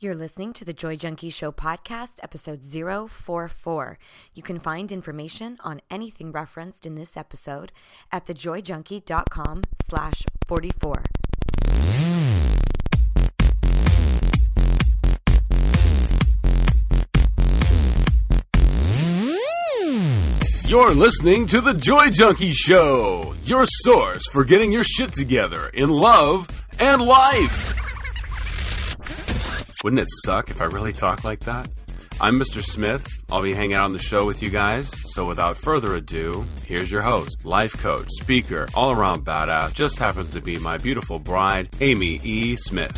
You're listening to the Joy Junkie Show podcast, episode 044. You can find information on anything referenced in this episode at thejoyjunkie.com slash 44. You're listening to The Joy Junkie Show, your source for getting your shit together in love and life. Wouldn't it suck if I really talked like that? I'm Mr. Smith. I'll be hanging out on the show with you guys. So without further ado, here's your host, life coach, speaker, all around badass, just happens to be my beautiful bride, Amy E. Smith.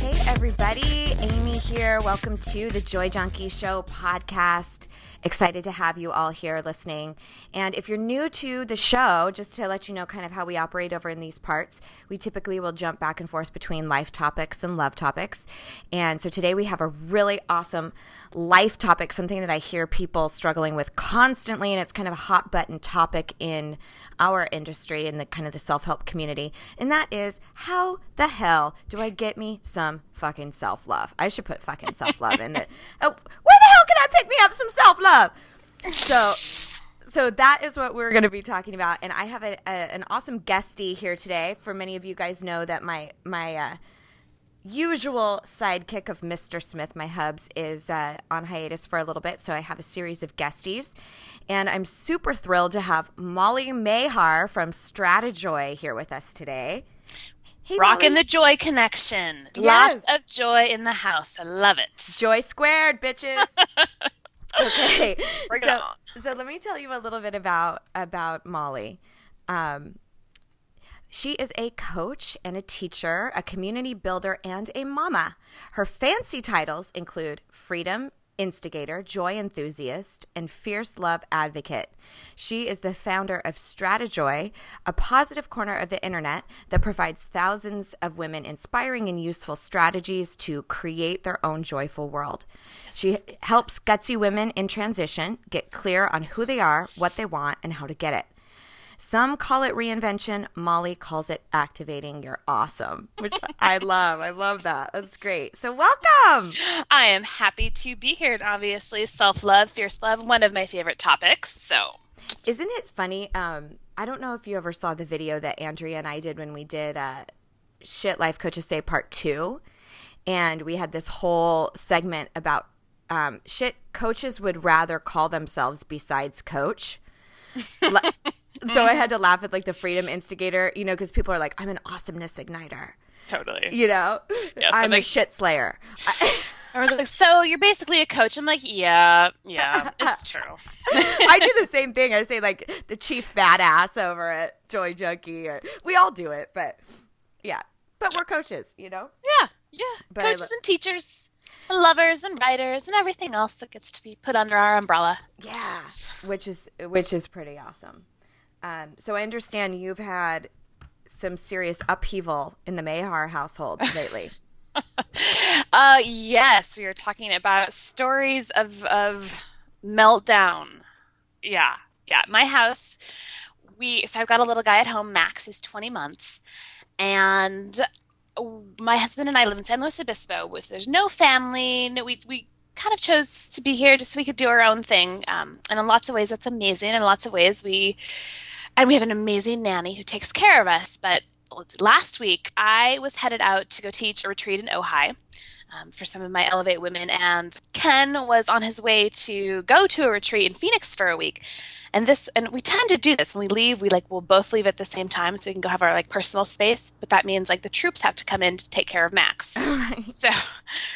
Hey, everybody. Amy here. Welcome to the Joy Junkie Show podcast. Excited to have you all here listening. And if you're new to the show, just to let you know kind of how we operate over in these parts, we typically will jump back and forth between life topics and love topics. And so today we have a really awesome life topic, something that I hear people struggling with constantly, and it's kind of a hot button topic in our industry in the kind of the self help community. And that is how the hell do I get me some fucking self love? I should put fucking self love in it. Oh, where hell can I pick me up some self love? So, so that is what we're going to be talking about, and I have a, a, an awesome guestie here today. For many of you guys know that my my uh, usual sidekick of Mr. Smith, my hubs, is uh, on hiatus for a little bit, so I have a series of guesties, and I'm super thrilled to have Molly Mahar from Stratejoy here with us today. Hey, Rocking the joy connection. Yes. Lots of joy in the house. I love it. Joy squared, bitches. okay. Bring so, so let me tell you a little bit about about Molly. Um, she is a coach and a teacher, a community builder, and a mama. Her fancy titles include freedom instigator, joy enthusiast, and fierce love advocate. She is the founder of Stratejoy, a positive corner of the internet that provides thousands of women inspiring and useful strategies to create their own joyful world. She helps gutsy women in transition get clear on who they are, what they want, and how to get it. Some call it reinvention. Molly calls it activating your awesome, which I love. I love that. That's great. So, welcome. I am happy to be here. And obviously, self love, fierce love, one of my favorite topics. So, Isn't it funny? Um, I don't know if you ever saw the video that Andrea and I did when we did uh, Shit Life Coaches Say Part 2. And we had this whole segment about um, shit coaches would rather call themselves besides coach. Le- so I had mm-hmm. to laugh at like the freedom instigator, you know, because people are like, I'm an awesomeness igniter, totally. you know, Yes, I'm I'm a like- shit slayer. I, I was like, so you're basically a coach. I'm like, yeah, yeah, it's true. I do the same thing. I say like the chief badass over at Joy Junkie, or we all do it, but yeah, but we're coaches, you know. Yeah, yeah. But Coaches lo- and teachers, and lovers and writers, and everything else that gets to be put under our umbrella. Yeah, which is which is pretty awesome. Um, so I understand you've had some serious upheaval in the Mahar household lately. Uh, yes, we were talking about stories of of meltdown. Yeah, yeah. My house, we so I've got a little guy at home, Max, who's 20 months, and my husband and I live in San Luis Obispo. So there's no family. No, we we kind of chose to be here just so we could do our own thing. Um, and in lots of ways, that's amazing. In lots of ways, we and we have an amazing nanny who takes care of us. But last week, I was headed out to go teach a retreat in Ojai um, for some of my Elevate women, and Ken was on his way to go to a retreat in Phoenix for a week. And this, and we tend to do this when we leave. We like we'll both leave at the same time, so we can go have our like personal space. But that means like the troops have to come in to take care of Max. So,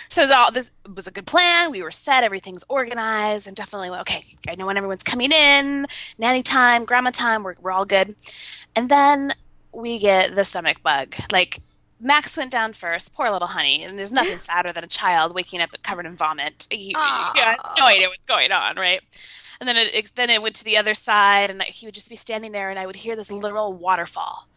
so all, this was a good plan. We were set. Everything's organized. And definitely, okay, I know when everyone's coming in, nanny time, grandma time. We're we're all good. And then we get the stomach bug. Like Max went down first. Poor little honey. And there's nothing sadder than a child waking up covered in vomit. He, he has no idea what's going on, right? And then it, it then it went to the other side, and he would just be standing there, and I would hear this literal waterfall.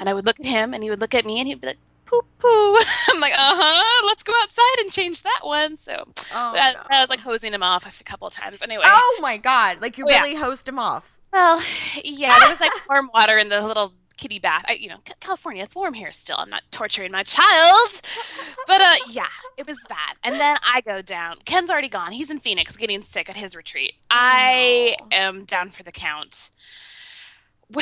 And I would look at him, and he would look at me, and he'd be like, "Poo poo." I'm like, "Uh huh. Let's go outside and change that one." So Oh, I, no. I was like hosing him off a couple of times. Anyway, Oh my god! Like you Oh, yeah. really host him off. Well, yeah, there was like warm water in the little kitty bath. I, you know, California, it's warm here still. I'm not torturing my child. But uh, yeah, it was bad. And then I go down. Ken's already gone. He's in Phoenix getting sick at his retreat. I am down for the count.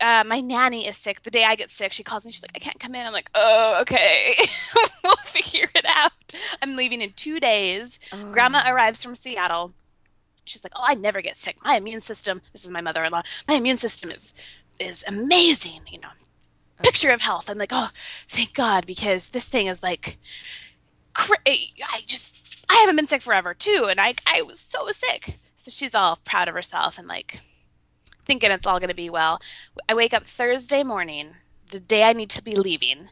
Uh, my nanny is sick. The day I get sick, she calls me. She's like, I can't come in. I'm like, oh, okay. we'll figure it out. I'm leaving in two days. Oh. Grandma arrives from Seattle. She's like, oh, I never get sick. My immune system, this is my mother in law, my immune system is is amazing, you know, picture of health. I'm like, oh, thank God, because this thing is like, I just, I haven't been sick forever too, and I, I was so sick. So she's all proud of herself and like thinking it's all going to be well. I wake up Thursday morning, the day I need to be leaving.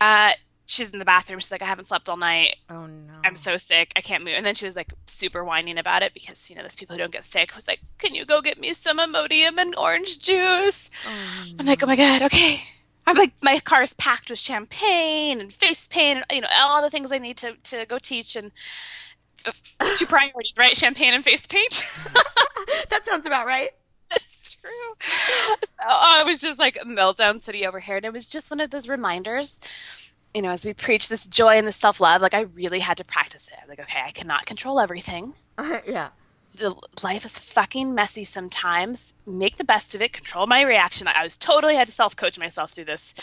Uh, she's in the bathroom. She's like, I haven't slept all night. Oh no. I'm so sick. I can't move. And then she was like super whining about it because, you know, those people who don't get sick was like, Can you go get me some Imodium and orange juice? Oh, no. I'm like, Oh my God, okay. I'm like, my car is packed with champagne and face paint and, you know, all the things I need to, to go teach. And uh, two priorities, right? Champagne and face paint. that sounds about right. That's true. So oh, I was just like meltdown city over here. And it was just one of those reminders you know, as we preach this joy and this self love, like I really had to practice it. I'm like, okay, I cannot control everything. yeah. The life is fucking messy sometimes. Make the best of it. Control my reaction. I was totally had to self coach myself through this.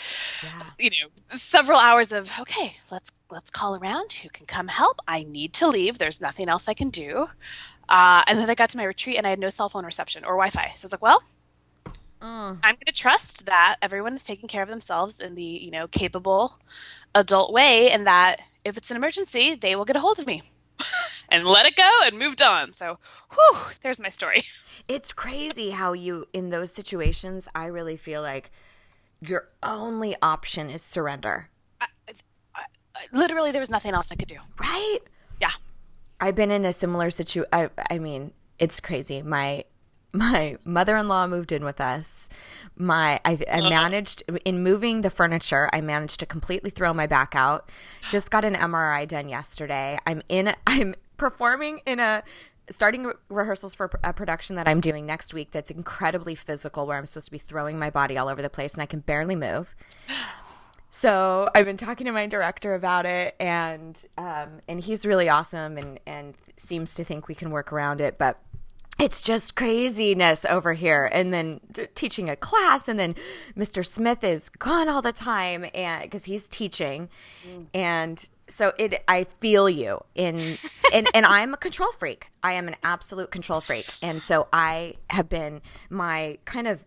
Yeah. You know, several hours of okay, let's let's call around. Who can come help? I need to leave. There's nothing else I can do. Uh, and then I got to my retreat and I had no cell phone reception or Wi-Fi. So I was like, well, Mm. I'm going to trust that everyone is taking care of themselves in the, you know, capable adult way and that if it's an emergency, they will get a hold of me and let it go and moved on. So, whew, there's my story. It's crazy how you, in those situations, I really feel like your only option is surrender. I, I, I, literally, there was nothing else I could do. Right? Yeah. I've been in a similar situation. I, I mean, it's crazy. My my mother-in-law moved in with us. My I, I, uh-huh. managed in moving the furniture i managed to completely throw my back out. Just got an mri done yesterday. I'm in i'm performing in a starting rehearsals for a production that i'm doing next week that's incredibly physical where i'm supposed to be throwing my body all over the place and i can barely move. So i've been talking to my director about it and um, and he's really awesome and and seems to think we can work around it but it's just craziness over here. And then t- teaching a class and then mr smith is gone all the time and because he's teaching. Mm. and so it i feel you in and and i'm a control freak. I am an absolute control freak. And so i have been my kind of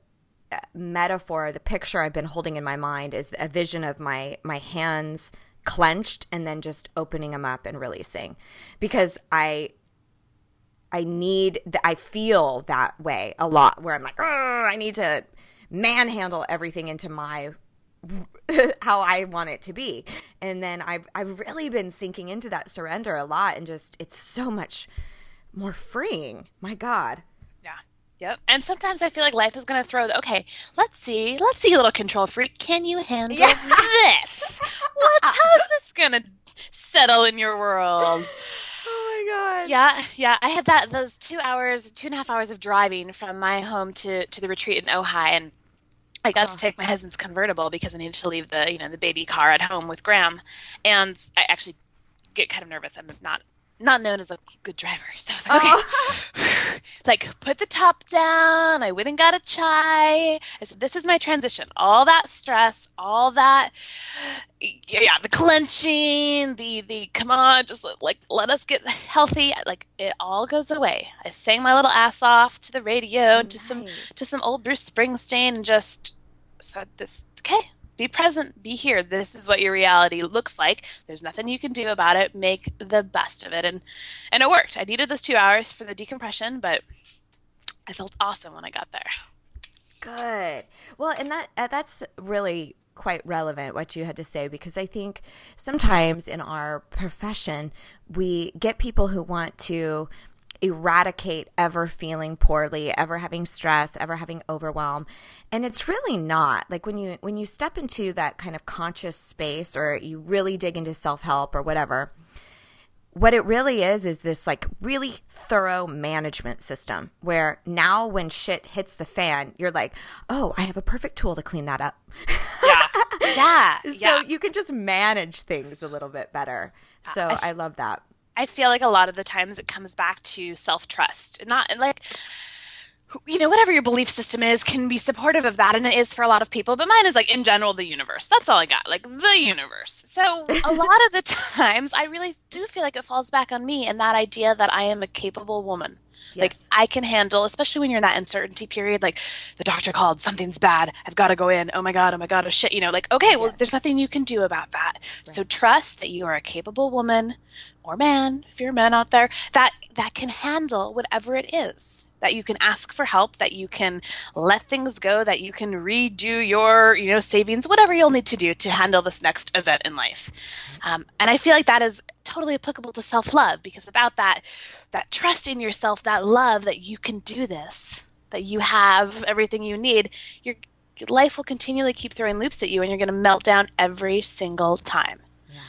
uh, metaphor the picture i've been holding in my mind is a vision of my my hands clenched and then just opening them up and releasing. Because i I need, that I feel that way a lot where I'm like, I need to manhandle everything into my how I want it to be. And then I've I've really been sinking into that surrender a lot and just it's so much more freeing. My God. Yeah. Yep. And sometimes I feel like life is gonna throw the okay, let's see, let's see, a little control freak. Can you handle yeah. this? What uh, how's this gonna settle in your world? Oh my god. Yeah, yeah. I had that those two hours, two and a half hours of driving from my home to to the retreat in Ojai, and I got oh. to take my husband's convertible because I needed to leave the you know the baby car at home with Graham, and I actually get kind of nervous. I'm not not known as a good driver. So I was like, okay, oh. like put the top down. I went and got a chai. I said, this is my transition. All that stress, all that, yeah, the clenching, the the come on, just like let us get healthy. Like it all goes away. I sang my little ass off to the radio nice. to some to some old Bruce Springsteen and just said this. Okay, be present, be here. This is what your reality looks like. There's nothing you can do about it. Make the best of it. And and it worked. I needed those 2 hours for the decompression, but I felt awesome when I got there. Good. Well, and that uh, that's really quite relevant what you had to say because I think sometimes in our profession we get people who want to eradicate ever feeling poorly, ever having stress, ever having overwhelm. And it's really not. Like when you when you step into that kind of conscious space or you really dig into self-help or whatever, what it really is is this like really thorough management system where now when shit hits the fan, you're like, oh, I have a perfect tool to clean that up. Yeah. Yeah. so yeah. you can just manage things a little bit better. So I love that. I feel like a lot of the times it comes back to self trust. Not like you know, whatever your belief system is can be supportive of that, and it is for a lot of people. But mine is like in general the universe. That's all I got, like the universe. So a lot of the times, I really do feel like it falls back on me and that idea that I am a capable woman. Like I can handle, especially when you're in that uncertainty period. Like the doctor called, something's bad. I've got to go in. Oh my god. Oh my god. Oh shit. You know, like okay, well, Yes. there's nothing you can do about that. So trust that you are a capable woman or man, if you're a man out there, that that can handle whatever it is. That you can ask for help. That you can let things go. That you can redo your, you know, savings, whatever you'll need to do to handle this next event in life. Um, and I feel like that is totally applicable to self love because without that, that trust in yourself, that love that you can do this, that you have everything you need, your your life will continually keep throwing loops at you, and you're going to melt down every single time. Yeah.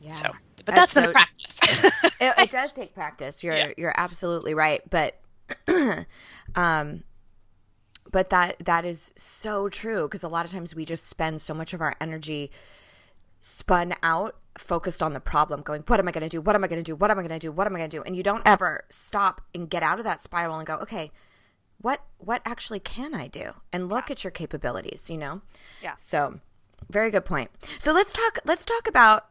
Yeah. So, but That's been a practice. it, it does take practice. You're Yeah. you're absolutely right, but um but that that is so true because a lot of times we just spend so much of our energy spun out focused on the problem going what am i going to do? What am i going to do? What am i going to do? What am i going to do? And you don't ever stop and get out of that spiral and go okay what what actually can i do? And look at your capabilities you know? Yeah. so very good point. So let's talk let's talk about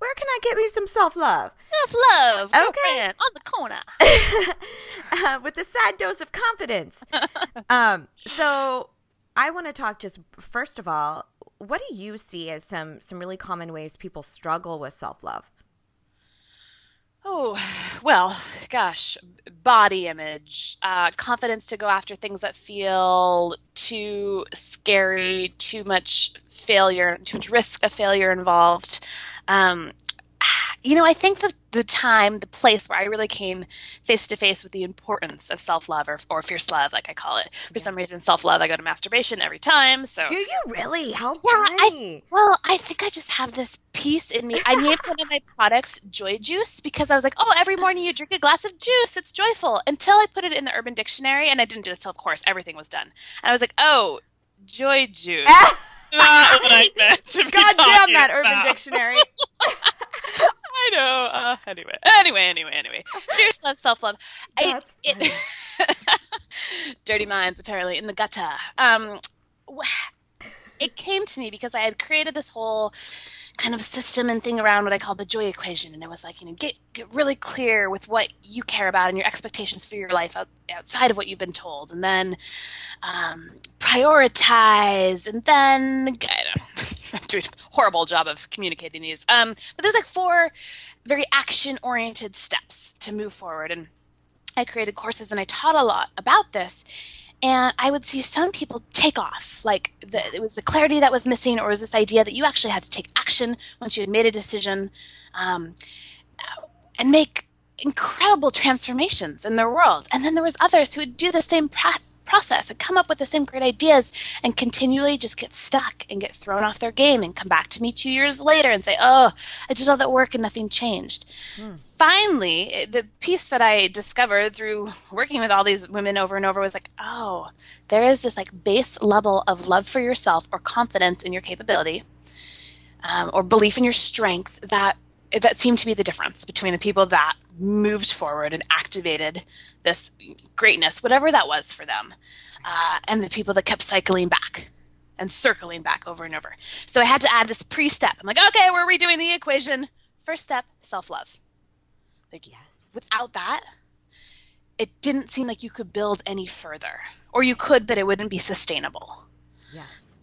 where can i get me some self-love Self love, Okay. on the corner. uh, with a side dose of confidence. um, so I want to talk just first of all, what do you see as some some really common ways people struggle with self love? Oh, well, gosh, body image, uh, confidence to go after things that feel too scary, too much failure, too much risk of failure involved. Um, you know, I think the the time, the place where I really came face to face with the importance of self love or, or fierce love, like I call it. For some reason, self love, I go to masturbation every time. So Do you really? How yeah, I, well, I think I just have this piece in me. I named one of my products Joy Juice because I was like, oh, every morning you drink a glass of juice. It's joyful. Until I put it in the Urban Dictionary, and I didn't do this, till, of course, everything was done. And I was like, oh, Joy Juice. Not what I meant to be God damn talking that Urban about. Dictionary! I know. Uh, anyway, anyway, anyway, anyway. Fierce love, self love. That's it, dirty minds, apparently, in the gutter. Um, it came to me because I had created this whole kind of system and thing around what I call the joy equation, and it was like, you know, get get really clear with what you care about and your expectations for your life out, outside of what you've been told, and then um, prioritize, and then I'm doing a horrible job of communicating these. Um, but there's like four very action oriented steps to move forward, and I created courses and I taught a lot about this. And I would see some people take off. Like the, it was the clarity that was missing, or was this idea that you actually had to take action once you had made a decision um, and make incredible transformations in their world. And then there was others who would do the same pra- process and come up with the same great ideas and continually just get stuck and get thrown off their game and come back to me two years later and say, "Oh, I did all that work and nothing changed." Finally, the piece that I discovered through working with all these women over and over was like, "Oh, there is this like base level of love for yourself or confidence in your capability." um, or belief in your strength that that seemed to be the difference between the people that moved forward and activated this greatness, whatever that was for them, uh, and the people that kept cycling back and circling back over and over. So I had to add this pre-step. I'm like, okay, we're redoing the equation. First step, self-love. Like, Yes. without that, it didn't seem like you could build any further, or you could, but it wouldn't be sustainable. Yes.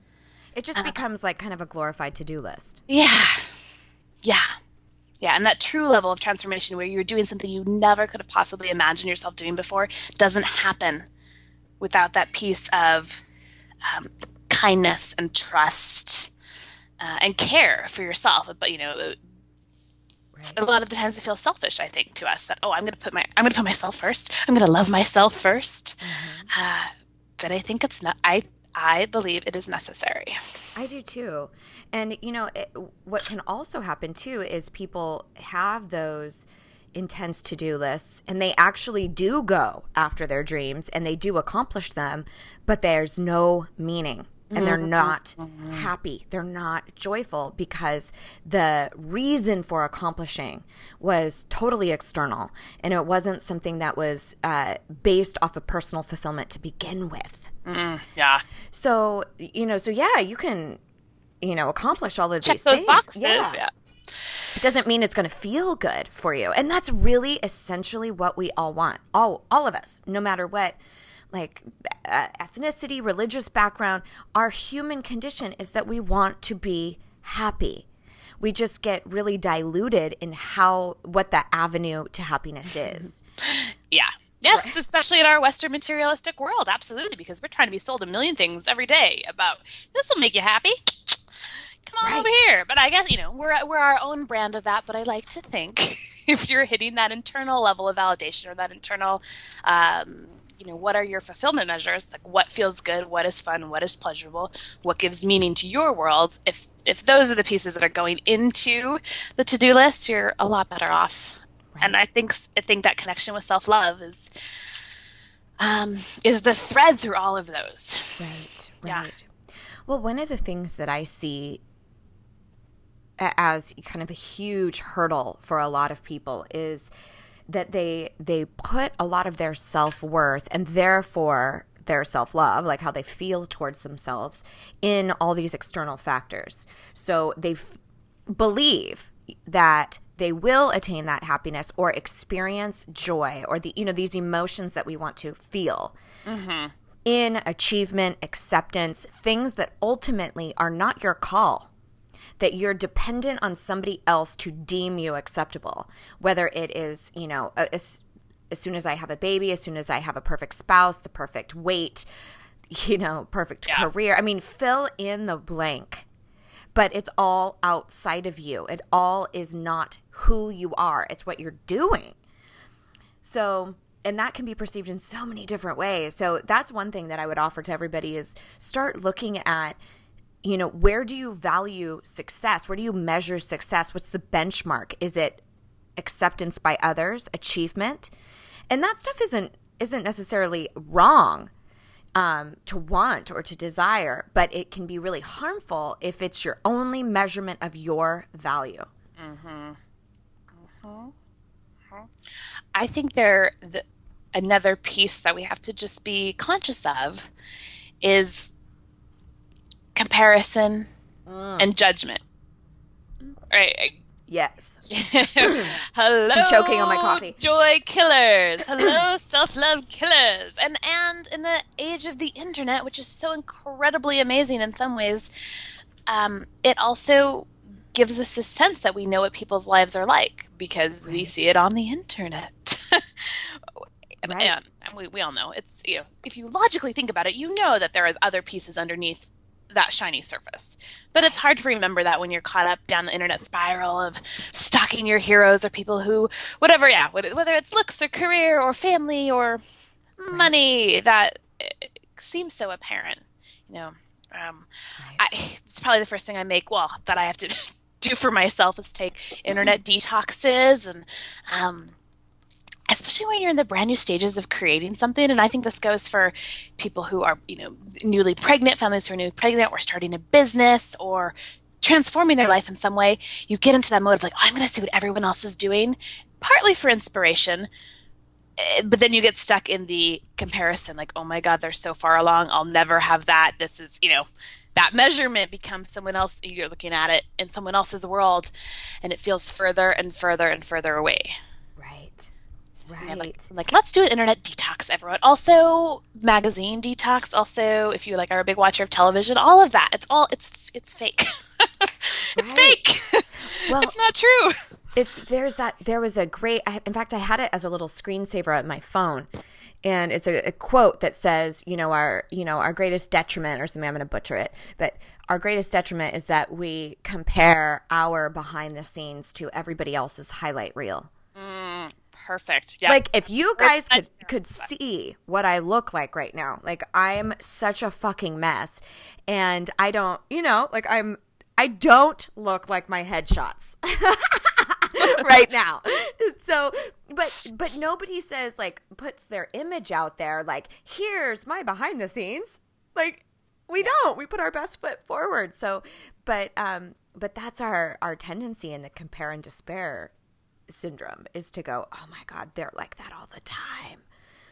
It just becomes like kind of a glorified to do list. Yeah. Yeah. Yeah. And that true level of transformation where you're doing something you never could have possibly imagined yourself doing before doesn't happen without that piece of um, kindness and trust uh, and care for yourself. But, you know, Right. a lot of the times it feels selfish, I think, to us that, oh, I'm going to put my, I'm going to put myself first. I'm going to love myself 1st Uh, but I think it's not, I, I believe it is necessary. I do too. And, you know, it, what can also happen too is people have those intense to do lists and they actually do go after their dreams and they do accomplish them, but there's no meaning and they're Mm-hmm. not happy. They're not joyful because the reason for accomplishing was totally external and it wasn't something that was uh, based off of personal fulfillment to begin with. Yeah. So, you know, so yeah, you can, you know, accomplish all of Check these those things. boxes. Yeah. It doesn't mean it's going to feel good for you. And that's really essentially what we all want. All all of us, no matter what like uh, ethnicity, religious background, our human condition is that we want to be happy. We just get really diluted in how what the avenue to happiness is. Yeah. Yes, especially in our Western materialistic world. Absolutely, because we're trying to be sold a million things every day about this will make you happy. Come on Right. over here. But I guess, you know, we're, we're our own brand of that. But I like to think if you're hitting that internal level of validation or that internal, um, you know, what are your fulfillment measures? Like what feels good, what is fun, what is pleasurable, what gives meaning to your world. If if those are the pieces that are going into the to do list, you're a lot better off. And I think I think that connection with self love is um, is the thread through all of those. Right. Yeah. Right. Well, one of the things that I see as kind of a huge hurdle for a lot of people is that they they put a lot of their self-worth and therefore their self-love like how they feel towards themselves in all these external factors so they f- believe that they will attain that happiness or experience joy or the you know these emotions that we want to feel mm-hmm. in achievement, acceptance, things that ultimately are not your call, that you're dependent on somebody else to deem you acceptable, whether it is, you know, as, as soon as I have a baby, as soon as I have a perfect spouse, the perfect weight, you know, perfect Yeah. career. I mean, fill in the blank. But it's all outside of you. It all is not who you are. It's what you're doing. So, and that can be perceived in so many different ways. So, that's one thing that I would offer to everybody is start looking at you know, where do you value success? Where do you measure success? What's the benchmark? Is it acceptance by others, achievement? And that stuff isn't isn't necessarily wrong um, to want or to desire, but it can be really harmful if it's your only measurement of your value. I think there the, another piece that we have to just be conscious of is comparison and judgment. Right. Yes. Hello, I'm choking on my coffee. Joy killers. Hello, self-love killers. And and in the age of the internet, which is so incredibly amazing in some ways, um, it also gives us a sense that we know what people's lives are like because we see it on the internet. and, Right. and we, we all know it's you know if you logically think about it, you know that there is other pieces underneath that shiny surface. But it's hard to remember that when you're caught up down the internet spiral of stalking your heroes or people who, whatever, yeah, whether it's looks or career or family or money, that eh, seems so apparent. You know, um, I, it's probably the first thing I make. Well, that I have to do for myself is take internet detoxes and. Um, especially when you're in the brand new stages of creating something. And i think this goes for people who are you know newly pregnant families who are newly pregnant or starting a business or transforming their life in some way. You get into that mode of like oh, i'm going to see what everyone else is doing partly for inspiration eh, but then you get stuck in the comparison like oh my god they're so far along. I'll never have that. This is you know that measurement becomes someone else you're looking at it in someone else's world and it feels further and further and further away Right. like, like let's do an internet detox everyone. Also magazine detox. Also if you like are a big watcher of television all of that. It's all it's it's fake. It's fake. Well- it's not true. it's there's that there was a great I, in fact i had it as a little screensaver on my phone. And it's a, a quote that says you know our you know our greatest detriment or something i'm going to butcher it but our greatest detriment is that we compare our behind the scenes to everybody else's highlight reel mm. Perfect. Yeah. Like if you guys could could see what I look like right now, like I'm such a fucking mess, and I don't, you know, like I'm, I don't look like my headshots right now. So, but but nobody says like puts their image out there. Like here's my behind the scenes. Like we don't. We put our best foot forward. So, but um, but that's our our tendency in the compare and despair syndrome is to go, oh my god, they're like that all the time.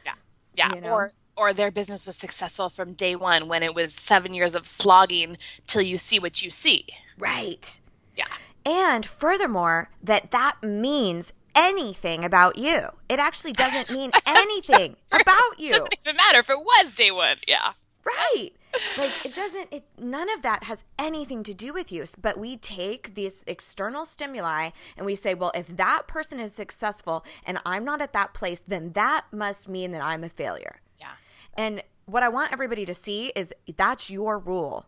Yeah. Yeah. You know? Or or their business was successful from day one when it was seven years of slogging till you see what you see. Right. Yeah. And furthermore, that that means anything about you. It actually doesn't mean anything true. about you. It Doesn't even matter if it was day one. Yeah. Right. Like it doesn't it none of that has anything to do with you. But we take these external stimuli and we say, well, if that person is successful and I'm not at that place, then that must mean that I'm a failure. Yeah. And what I want everybody to see is that's your rule.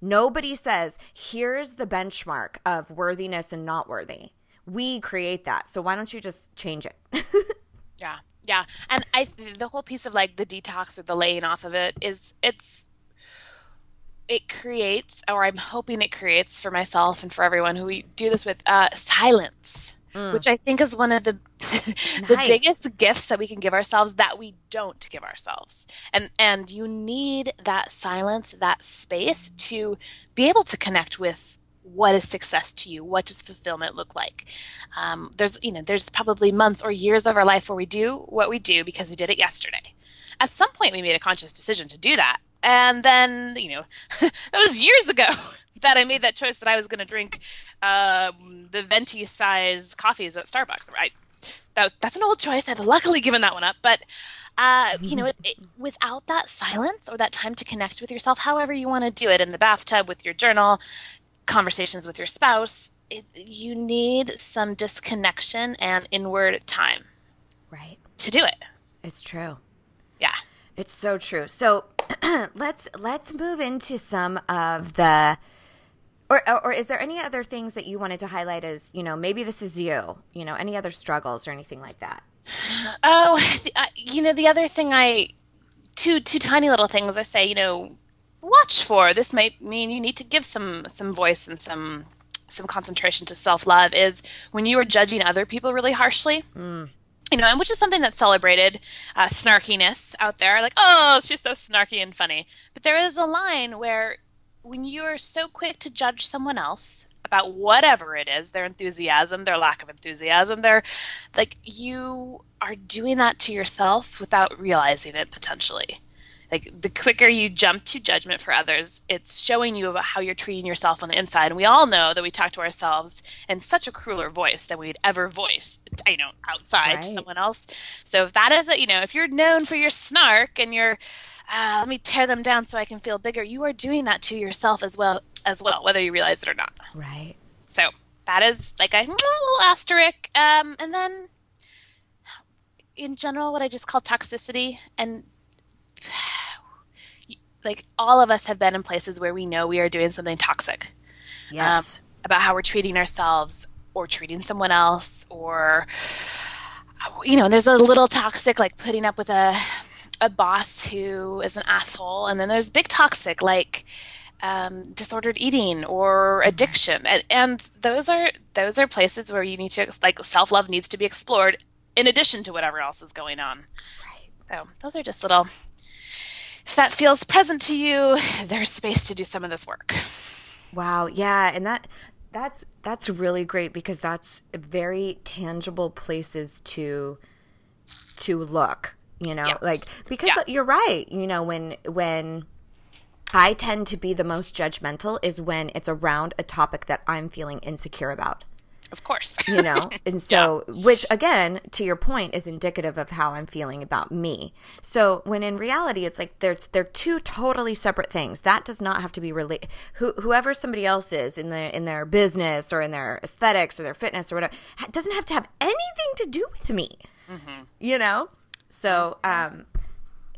Nobody says, here's the benchmark of worthiness and not worthy. We create that. So why don't you just change it? Yeah, yeah, and I the whole piece of like the detox or the laying off of it is it's it creates, or I'm hoping it creates for myself and for everyone who we do this with, uh, silence, which I think is one of the the Nice. biggest gifts that we can give ourselves that we don't give ourselves, and and you need that silence, that space to be able to connect with what is success to you? What does fulfillment look like? Um, there's you know there's probably months or years of our life where we do what we do because we did it yesterday. At some point we made a conscious decision to do that and then you know that was years ago that i made that choice that i was going to drink um, the venti size coffees at starbucks right that, that's an old choice i've luckily given that one up but uh, you know, it, it, without that silence or that time to connect with yourself, however you want to do it in the bathtub with your journal, conversations with your spouse, it, you need some disconnection and inward time right. to do it. It's true. Yeah. It's so true. So let's let's move into some of the or or is there any other things that you wanted to highlight as, you know, maybe this is you, you know, any other struggles or anything like that? Oh, uh, you know, the other thing I, two two tiny little things I say, you know, watch for. This might mean you need to give some some voice and some some concentration to self love. Is when you are judging other people really harshly. You know, and which is something that's celebrated, uh, snarkiness out there. Like, oh, she's so snarky and funny. But there is a line where when you are so quick to judge someone else about whatever it is their enthusiasm their lack of enthusiasm their like you are doing that to yourself without realizing it potentially like the quicker you jump to judgment for others it's showing you about how you're treating yourself on the inside and we all know that we talk to ourselves in such a crueler voice than we'd ever voice you know outside to someone else so if that is a, you know if you're known for your snark and your uh, let me tear them down so I can feel bigger. You are doing that to yourself as well, as well, whether you realize it or not. Right. So that is like a little asterisk. Um, and then, in general, what I just call toxicity, and like all of us have been in places where we know we are doing something toxic Yes. about how we're treating ourselves or treating someone else, or you know, there's a little toxic like putting up with a a boss who is an asshole, and then there's big toxic like um, disordered eating or addiction, and, and those are those are places where you need to like self love needs to be explored in addition to whatever else is going on. right. So those are just little. If that feels present to you, there's space to do some of this work. Wow, yeah, and that that's that's really great because that's very tangible places to to look, you know? Yeah. Like because Yeah. you're right, you know, when when I tend to be the most judgmental is when it's around a topic that I'm feeling insecure about. Of course. you know and so which again to your point is indicative of how i'm feeling about me so when in reality it's like they're they're two totally separate things that does not have to be related Who, whoever somebody else is in the in their business or in their aesthetics or their fitness or whatever doesn't have to have anything to do with me you know so um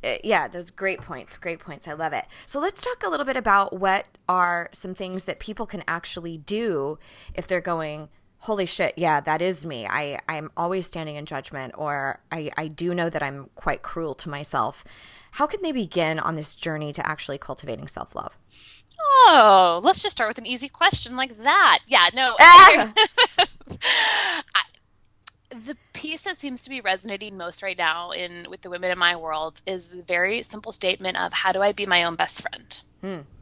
uh, yeah, those great points. Great points. I love it. So let's talk a little bit about what are some things that people can actually do if they're going, holy shit, yeah, that is me. I, I'm always standing in judgment, or I, I do know that I'm quite cruel to myself. How can they begin on this journey to actually cultivating self love? Oh, let's just start with an easy question like that. Yeah, no. Ah! I, the piece that seems to be resonating most right now in with the women in my world is the very simple statement of how do I be my own best friend? Hmm.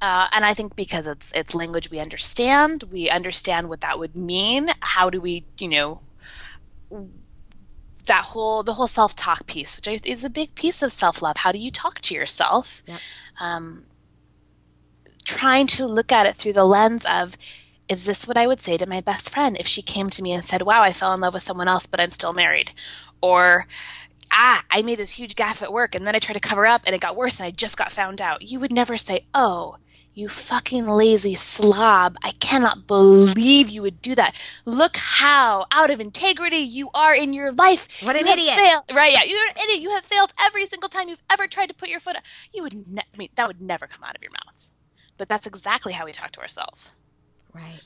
Uh, and I think because it's it's language we understand, we understand what that would mean. How do we, you know, that whole the whole self talk piece, which is a big piece of self love. How do you talk to yourself? Yep. Um, trying to look at it through the lens of is this what I would say to my best friend if she came to me and said, Wow, I fell in love with someone else, but I'm still married? Or, Ah, I made this huge gaffe at work and then I tried to cover up and it got worse and I just got found out. You would never say, Oh, you fucking lazy slob. I cannot believe you would do that. Look how out of integrity you are in your life. What an you idiot. Failed. Right, yeah. You're an idiot. You have failed every single time you've ever tried to put your foot up. You would ne- I mean, that would never come out of your mouth. But that's exactly how we talk to ourselves. Right.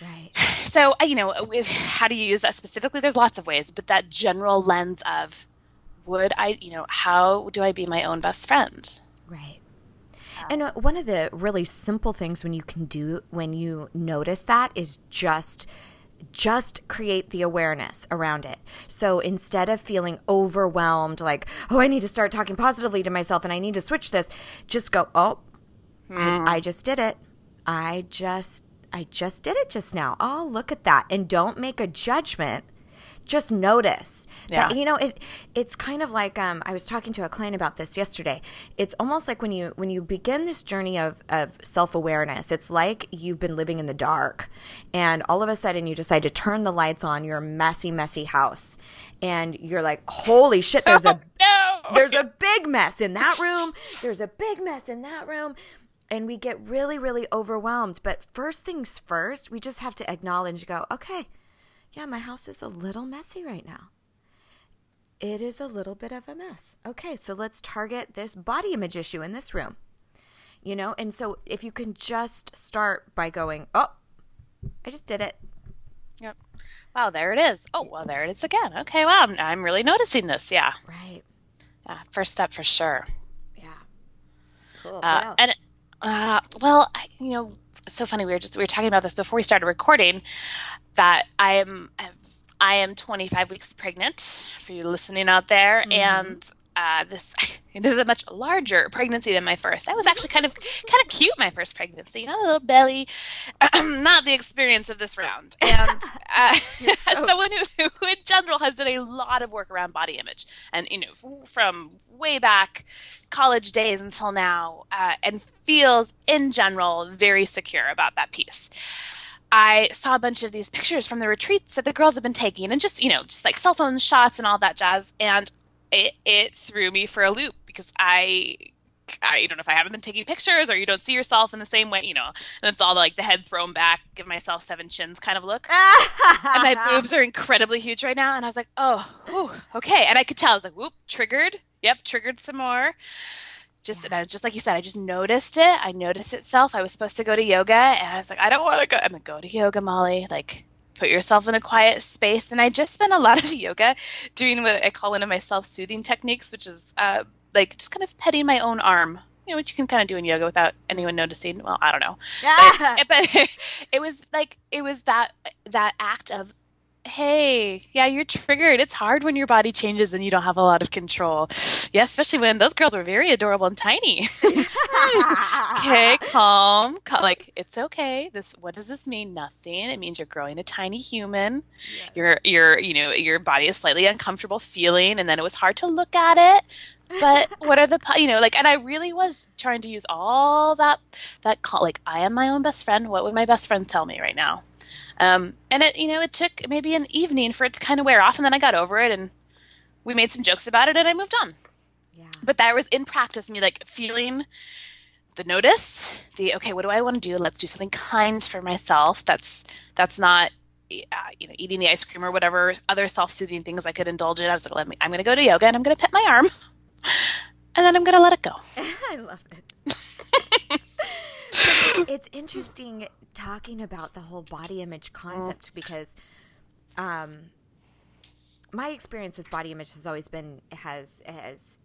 Right. So, uh, you know, with how do you use that specifically? There's lots of ways, but that general lens of would I, you know, how do I be my own best friend? Right. And uh, one of the really simple things when you can do when you notice that is just just create the awareness around it. So instead of feeling overwhelmed like, "Oh, I need to start talking positively to myself and I need to switch this," just go, "Oh. I, hmm. I just did it. I just I just did it just now. Oh, look at that. And don't make a judgment. Just notice yeah. that you know it. It's kind of like um, I was talking to a client about this yesterday. It's almost like when you when you begin this journey of of self awareness. It's like you've been living in the dark, and all of a sudden you decide to turn the lights on your messy, messy house, and you're like, "Holy shit! There's a no. there's a big mess in that room. There's a big mess in that room." and we get really, really overwhelmed. But first things first, we just have to acknowledge, go, okay, yeah, my house is a little messy right now. It is a little bit of a mess. Okay, so let's target this body image issue in this room. You know, and so if you can just start by going, oh, I just did it. Yep. Wow, there it is. Oh, well, there it is again. Okay, wow, I'm, I'm really noticing this. Yeah. Right. Yeah, first step for sure. Yeah. Cool. Uh, and uh, well, I, you know, so funny. We were just we were talking about this before we started recording. That I am I am 25 weeks pregnant for you listening out there, mm-hmm. and uh, this it is a much larger pregnancy than my first. I was actually kind of kind of cute my first pregnancy, you know, a little belly, not the experience of this round. And uh, so- someone who, who, in general, has done a lot of work around body image, and you know, from way back college days until now, uh, and feels in general very secure about that piece. I saw a bunch of these pictures from the retreats that the girls have been taking, and just you know, just like cell phone shots and all that jazz, and it it threw me for a loop because I I don't know if I haven't been taking pictures or you don't see yourself in the same way, you know. And it's all like the head thrown back, give myself seven chins kind of look. and my boobs are incredibly huge right now. And I was like, oh, whew, okay. And I could tell. I was like, whoop, triggered. Yep, triggered some more. Just, yeah. just like you said, I just noticed it. I noticed itself. I was supposed to go to yoga, and I was like, I don't want to go. I'm gonna go to yoga, Molly. Like, put yourself in a quiet space. And I just spent a lot of yoga doing what I call one of my self soothing techniques, which is uh, like just kind of petting my own arm. You know, which you can kind of do in yoga without anyone noticing. Well, I don't know. Yeah. But, but it was like it was that that act of hey, yeah, you're triggered. It's hard when your body changes and you don't have a lot of control. Yeah, especially when those girls were very adorable and tiny. okay, calm, calm. Like it's okay. This what does this mean? Nothing. It means you're growing a tiny human. Yes. Your your you know your body is slightly uncomfortable feeling, and then it was hard to look at it. But what are the you know like? And I really was trying to use all that that call like I am my own best friend. What would my best friend tell me right now? Um, and it, you know, it took maybe an evening for it to kind of wear off, and then I got over it, and we made some jokes about it, and I moved on. Yeah. But that was in practice, me like feeling the notice, the okay, what do I want to do? Let's do something kind for myself. That's that's not uh, you know eating the ice cream or whatever other self-soothing things I could indulge in. I was like, let me. I'm going to go to yoga, and I'm going to pet my arm, and then I'm going to let it go. I love it. It's interesting talking about the whole body image concept because um, my experience with body image has always been has has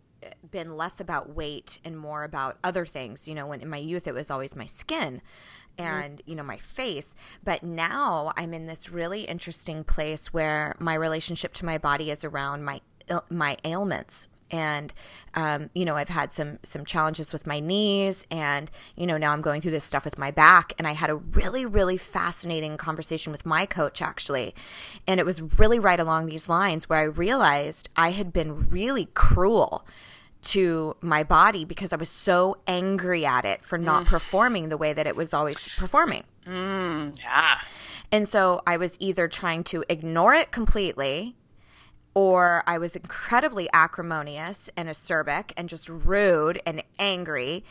been less about weight and more about other things. You know, when in my youth it was always my skin and you know my face. But now i'm in this really interesting place where my relationship to my body is around my my ailments and um, you know i've had some some challenges with my knees and you know now i'm going through this stuff with my back and i had a really really fascinating conversation with my coach actually and it was really right along these lines where i realized i had been really cruel to my body because I was so angry at it for not mm. performing the way that it was always performing. Mm, yeah. And so I was either trying to ignore it completely or I was incredibly acrimonious and acerbic and just rude and angry.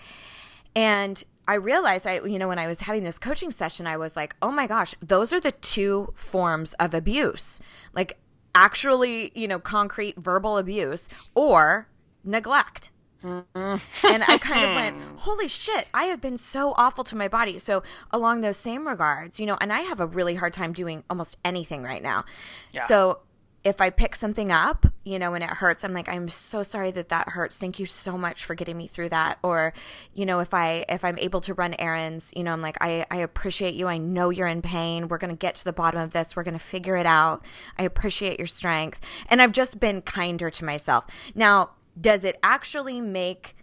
And I realized I you know when I was having this coaching session I was like, "Oh my gosh, those are the two forms of abuse." Like actually, you know, concrete verbal abuse or neglect. Mm-hmm. and I kind of went, holy shit, I have been so awful to my body. So, along those same regards, you know, and I have a really hard time doing almost anything right now. Yeah. So, if I pick something up, you know, and it hurts, I'm like, I'm so sorry that that hurts. Thank you so much for getting me through that. Or, you know, if I if I'm able to run errands, you know, I'm like, I I appreciate you. I know you're in pain. We're gonna get to the bottom of this. We're gonna figure it out. I appreciate your strength, and I've just been kinder to myself. Now, does it actually make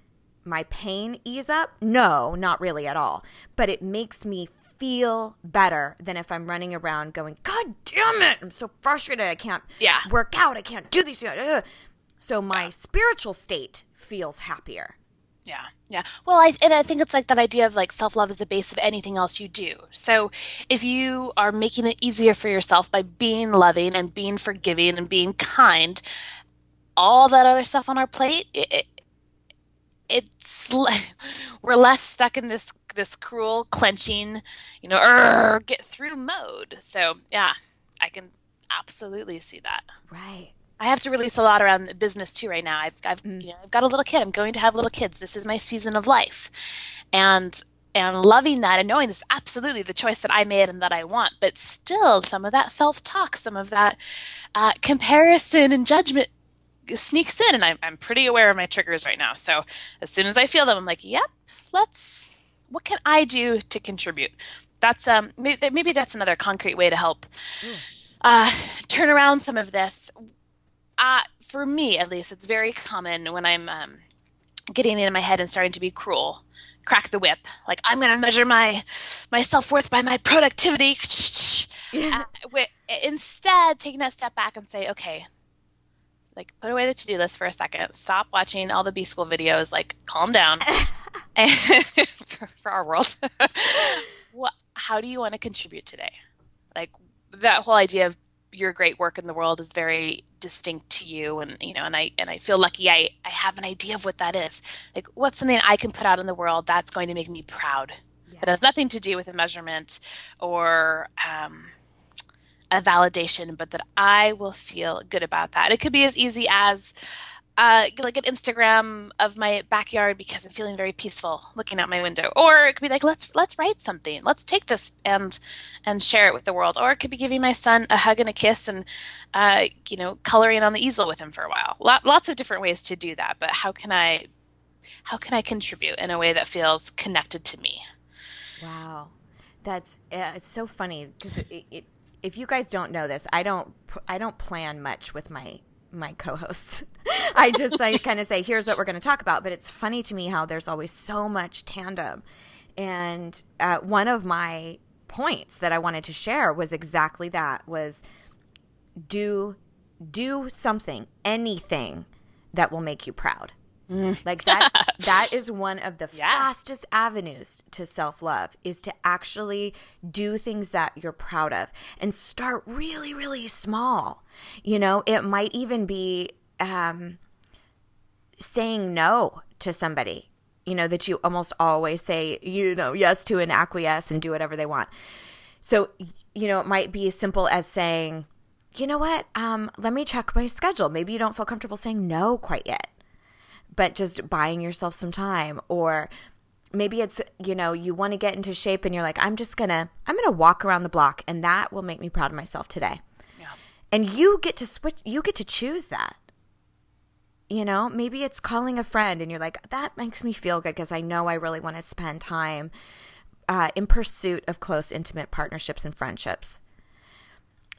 my pain ease up? No, not really at all. But it makes me feel better than if I'm running around going, God damn it, I'm so frustrated. I can't yeah. work out. I can't do these. things. So my yeah. spiritual state feels happier. Yeah, yeah. Well, I and I think it's like that idea of like self love is the base of anything else you do. So if you are making it easier for yourself by being loving and being forgiving and being kind, all that other stuff on our plate, it, it, it's we're less stuck in this this cruel clenching, you know, get through mode. So yeah, I can absolutely see that. Right. I have to release a lot around business too right now. I've I've mm. you know I've got a little kid. I'm going to have little kids. This is my season of life, and and loving that and knowing this absolutely the choice that I made and that I want. But still, some of that self talk, some of that uh, comparison and judgment sneaks in and I'm, I'm pretty aware of my triggers right now so as soon as i feel them i'm like yep let's what can i do to contribute? That's um maybe, maybe that's another concrete way to help uh, turn around some of this. Uh, for me at least it's very common when i'm um, getting in my head and starting to be cruel crack the whip. Like i'm going to measure my my self-worth by my productivity. Uh, instead taking that step back and say okay like put away the to-do list for a second. Stop watching all the b school videos. Like calm down for, for, our world what how do you want to contribute today like that whole idea of your great work in the world is very distinct to you and you know and i and i feel lucky i i have an idea of what that is like what's something i can put out in the world that's going to make me proud yes. it has nothing to do with a measurement or um, a validation, but that I will feel good about that. It could be as easy as uh, like an Instagram of my backyard because I'm feeling very peaceful looking out my window, or it could be like let's let's write something, let's take this and and share it with the world, or it could be giving my son a hug and a kiss and uh, you know coloring on the easel with him for a while. lots of different ways to do that, but how can I how can I contribute in a way that feels connected to me? Wow, that's uh, it's so funny because it, it if you guys don't know this, I don't I don't plan much with my my co-hosts. I just I kind of say, here's what we're going to talk about. But it's funny to me how there's always so much tandem. And uh, one of my points that I wanted to share was exactly that: was do do something, anything that will make you proud. Mm. Like that that is one of the yeah. fastest avenues to self-love is to actually do things that you're proud of and start really really small. You know, it might even be um saying no to somebody. You know, that you almost always say, you know, yes to and acquiesce and do whatever they want. So, you know, it might be as simple as saying, you know what? Um, let me check my schedule. Maybe you don't feel comfortable saying no quite yet but just buying yourself some time or maybe it's you know you want to get into shape and you're like i'm just gonna i'm gonna walk around the block and that will make me proud of myself today. Yeah. and you get to switch you get to choose that. You know maybe it's calling a friend and you're like that makes me feel good because i know i really want to spend time uh, in pursuit of close intimate partnerships and friendships.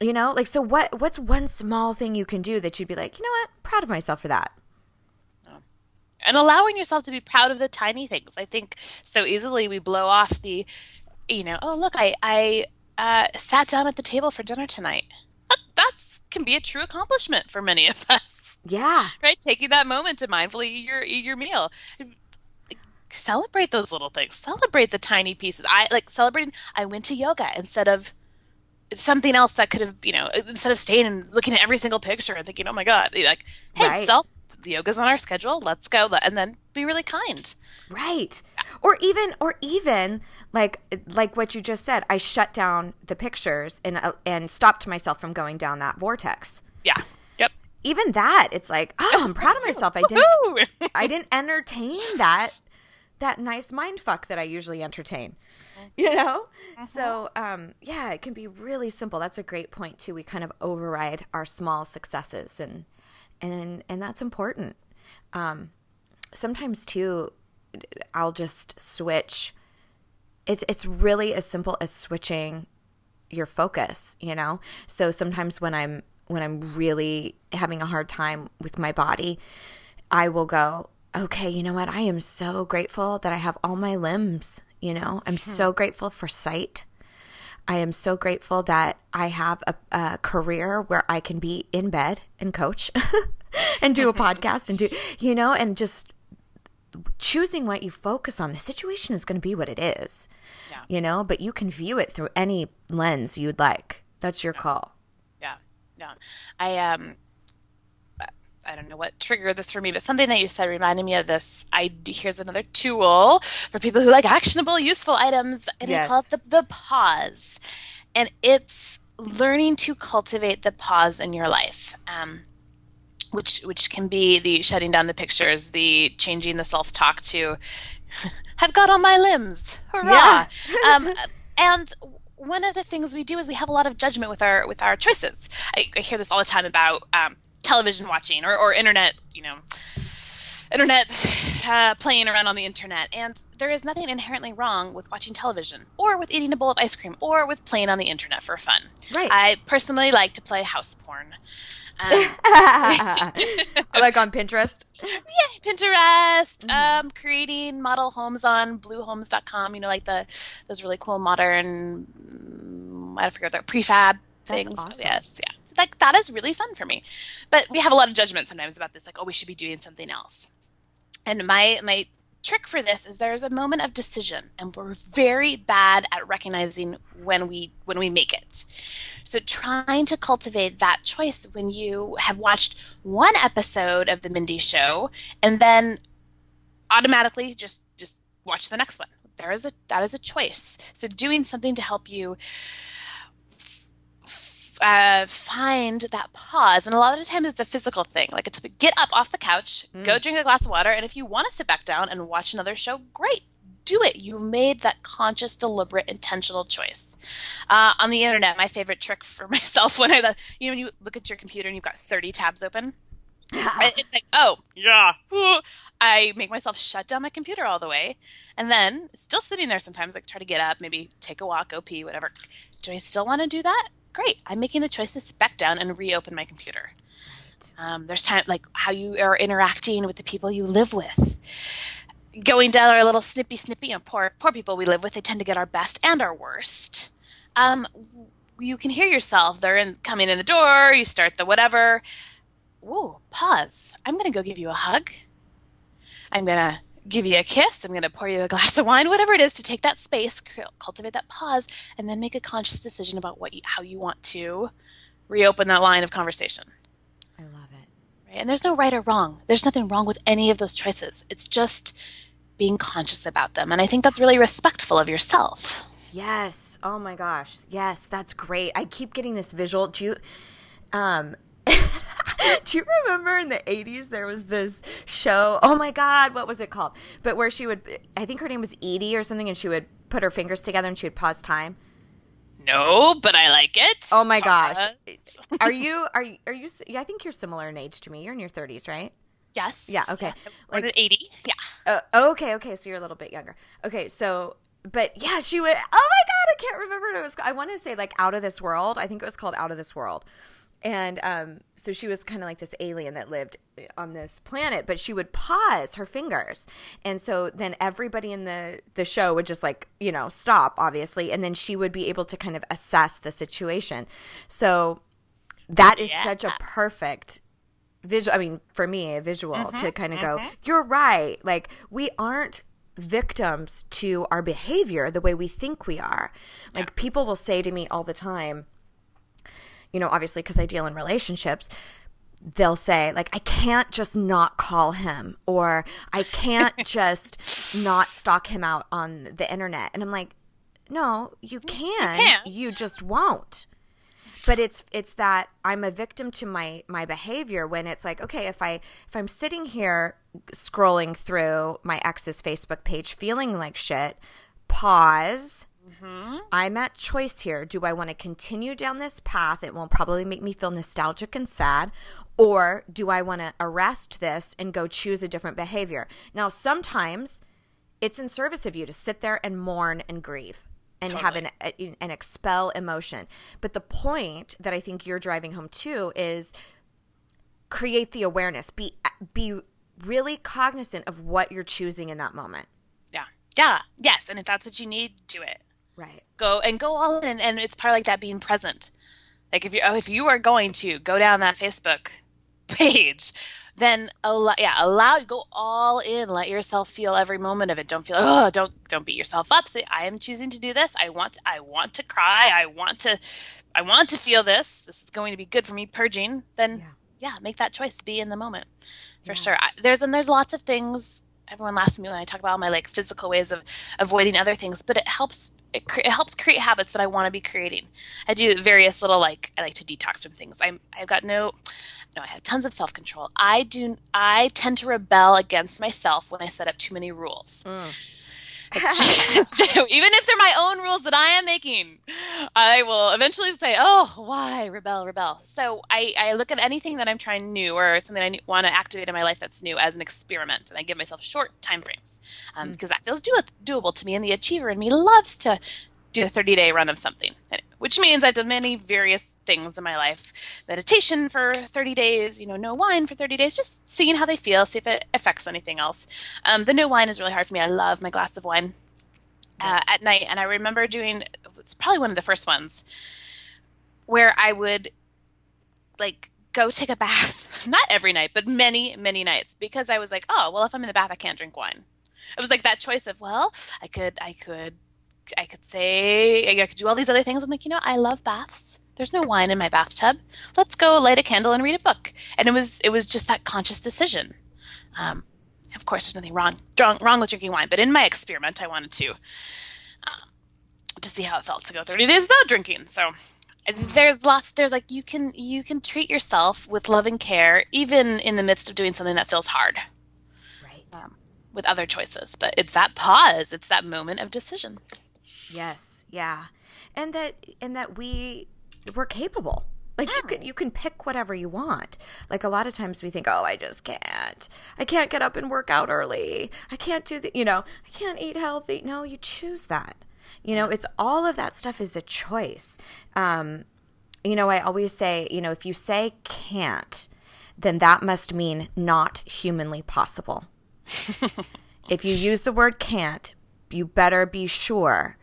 You know like so what what's one small thing you can do that you'd be like you know what? Proud of myself for that and allowing yourself to be proud of the tiny things. I think so easily we blow off the, you know, oh look, I I uh, sat down at the table for dinner tonight. That that's, can be a true accomplishment for many of us, yeah right? Taking that moment to mindfully eat your eat your meal. Celebrate those little things. Celebrate the tiny pieces. I like celebrating. I went to yoga instead of something else that could have, you know, instead of staying and looking at every single picture and thinking, oh my god, like, hey, Right. self yoga's on our schedule. Let's go, and then be really kind. Right. Or even or even like like what you just said, I shut down the pictures and uh, and stopped myself from going down that vortex. Yeah. Yep. Even that, it's like, oh, I'm proud of myself. I didn't I didn't entertain that that nice mind fuck that I usually entertain. You know? So, um yeah, it can be really simple. That's a great point too. We kind of override our small successes and and and that's important. Um sometimes too I'll just switch it's it's really as simple as switching your focus, you know? So sometimes when I'm when I'm really having a hard time with my body, I will go, okay, you know what? I am so grateful that I have all my limbs, you know? I'm so grateful for sight. I am so grateful that I have a, a career where I can be in bed and coach and do a podcast and do, you know, and just choosing what you focus on. The situation is going to be what it is, Yeah. you know, but you can view it through any lens you'd like. That's your call. Yeah, yeah. I um, I don't know what triggered this for me, but something that you said reminded me of this. I here's another tool for people who like actionable, useful items, and Yes. call it the the pause, and it's learning to cultivate the pause in your life. Um, which which can be the shutting down the pictures, the changing the self talk to "I've got all my limbs, hurrah!" um, and one of the things we do is we have a lot of judgment with our with our choices. I, I hear this all the time about um, television watching or, or internet, you know, internet uh, playing around on the internet. And there is nothing inherently wrong with watching television or with eating a bowl of ice cream or with playing on the internet for fun. Right. I personally like to play house porn. Um, like on Pinterest. yeah, Pinterest, um, creating model homes on bluhomes.com, you know, like the those really cool modern mm, I don't forget what they're prefab things. awesome. Yes, yeah. Like that is really fun for me. But we have a lot of judgment sometimes about this, like, oh, we should be doing something else. And my my trick for this is there's a moment of decision and we're very bad at recognizing when we when we make it so trying to cultivate that choice when you have watched one episode of the mindy show and then automatically just just watch the next one there is a that is a choice so doing something to help you uh, find that pause. And a lot of the times it's a physical thing. Like it's get up off the couch, go drink a glass of water, and if you want to sit back down and watch another show, great. Do it. You made that conscious, deliberate, intentional choice. Uh, on the internet, my favorite trick for myself when I, you know, when you look at your computer and you've got 30 tabs open, It's like, oh, yeah. I make myself shut down my computer all the way. And then, still sitting there sometimes, like try to get up, maybe take a walk, go pee, whatever. Do I still want to do that? Great. I'm making the choice to back down and reopen my computer. Um, there's time, like how you are interacting with the people you live with. Going down our little snippy, snippy, know, poor, poor people we live with, they tend to get our best and our worst. Um, you can hear yourself. They're in, coming in the door, you start the whatever whoa, pause. I'm going to go give you a hug. I'm going to give you a kiss. I'm going to pour you a glass of wine, whatever it is to take that space, cultivate that pause, and then make a conscious decision about what you, how you want to reopen that line of conversation. I love it. Right? And there's no right or wrong. There's nothing wrong with any of those choices. It's just being conscious about them. And I think that's really respectful of yourself. Yes. Oh my gosh. Yes, that's great. I keep getting this visual. Do you um Do you remember in the 80s there was this show? Oh my God, what was it called? But where she would, I think her name was Edie or something, and she would put her fingers together and she would pause time. No, but I like it. Oh my gosh. are you, are you, are you, yeah, I think you're similar in age to me. You're in your 30s, right? Yes. Yeah, okay. Yes, I was born like, 80. Yeah. Uh, okay, okay. So you're a little bit younger. Okay, so but yeah, she would. Oh my god, I can't remember what it was. I want to say like Out of This World. I think it was called Out of This World. And um, so she was kind of like this alien that lived on this planet, but she would pause her fingers, and so then everybody in the the show would just like you know stop, obviously, and then she would be able to kind of assess the situation. So that is yeah. such a perfect visual. I mean, for me, a visual mm-hmm, to kind of mm-hmm. go. You're right. Like we aren't victims to our behavior the way we think we are. Like yeah. people will say to me all the time, you know, obviously because I deal in relationships, they'll say like I can't just not call him or I can't just not stalk him out on the internet. And I'm like, no, you can. You, can. you just won't but it's it's that i'm a victim to my my behavior when it's like okay if i if i'm sitting here scrolling through my ex's facebook page feeling like shit pause mm-hmm. i'm at choice here do i want to continue down this path it will probably make me feel nostalgic and sad or do i want to arrest this and go choose a different behavior now sometimes it's in service of you to sit there and mourn and grieve and totally. have an an expel emotion. But the point that I think you're driving home too is create the awareness. Be be really cognizant of what you're choosing in that moment. Yeah. Yeah. Yes, and if that's what you need, do it. Right. Go and go all in and it's part of like that being present. Like if you oh, if you are going to go down that Facebook page then allow, yeah, allow go all in. Let yourself feel every moment of it. Don't feel oh, don't don't beat yourself up. Say I am choosing to do this. I want I want to cry. I want to I want to feel this. This is going to be good for me purging. Then yeah, yeah make that choice. Be in the moment for yeah. sure. I, there's and there's lots of things. Everyone laughs at me when I talk about my like physical ways of avoiding other things, but it helps it, it, helps create habits that I want to be creating. I do various little like I like to detox from things. I'm I've got no no I have tons of self control. I do I tend to rebel against myself when I set up too many rules. Mm. It's, it's true. Even if they're my own rules that I am making, I will eventually say, "Oh, why rebel, rebel?" So I, I look at anything that I'm trying new or something I want to activate in my life that's new as an experiment, and I give myself short time frames um, mm. because that feels do- doable to me. And the achiever in me loves to do a 30 day run of something, which means I've done many various things in my life. Meditation for 30 days, you know, no wine for 30 days, just seeing how they feel, see if it affects anything else. Um, the no wine is really hard for me. I love my glass of wine uh, at night. And I remember doing, it's probably one of the first ones where I would like go take a bath, not every night, but many, many nights because I was like, oh, well, if I'm in the bath, I can't drink wine. It was like that choice of, well, I could, I could I could say I could do all these other things. I'm like, you know, I love baths. There's no wine in my bathtub. Let's go light a candle and read a book. And it was it was just that conscious decision. Um, of course, there's nothing wrong wrong, wrong with drinking wine, but in my experiment, I wanted to um, to see how it felt to go 30 days without drinking. So there's lots there's like you can you can treat yourself with love and care even in the midst of doing something that feels hard right um, with other choices but it's that pause it's that moment of decision Yes, yeah. And that and that we we're capable. Like you can you can pick whatever you want. Like a lot of times we think, "Oh, I just can't. I can't get up and work out early. I can't do the, you know, I can't eat healthy." No, you choose that. You know, it's all of that stuff is a choice. Um, you know, I always say, you know, if you say can't, then that must mean not humanly possible. if you use the word can't, you better be sure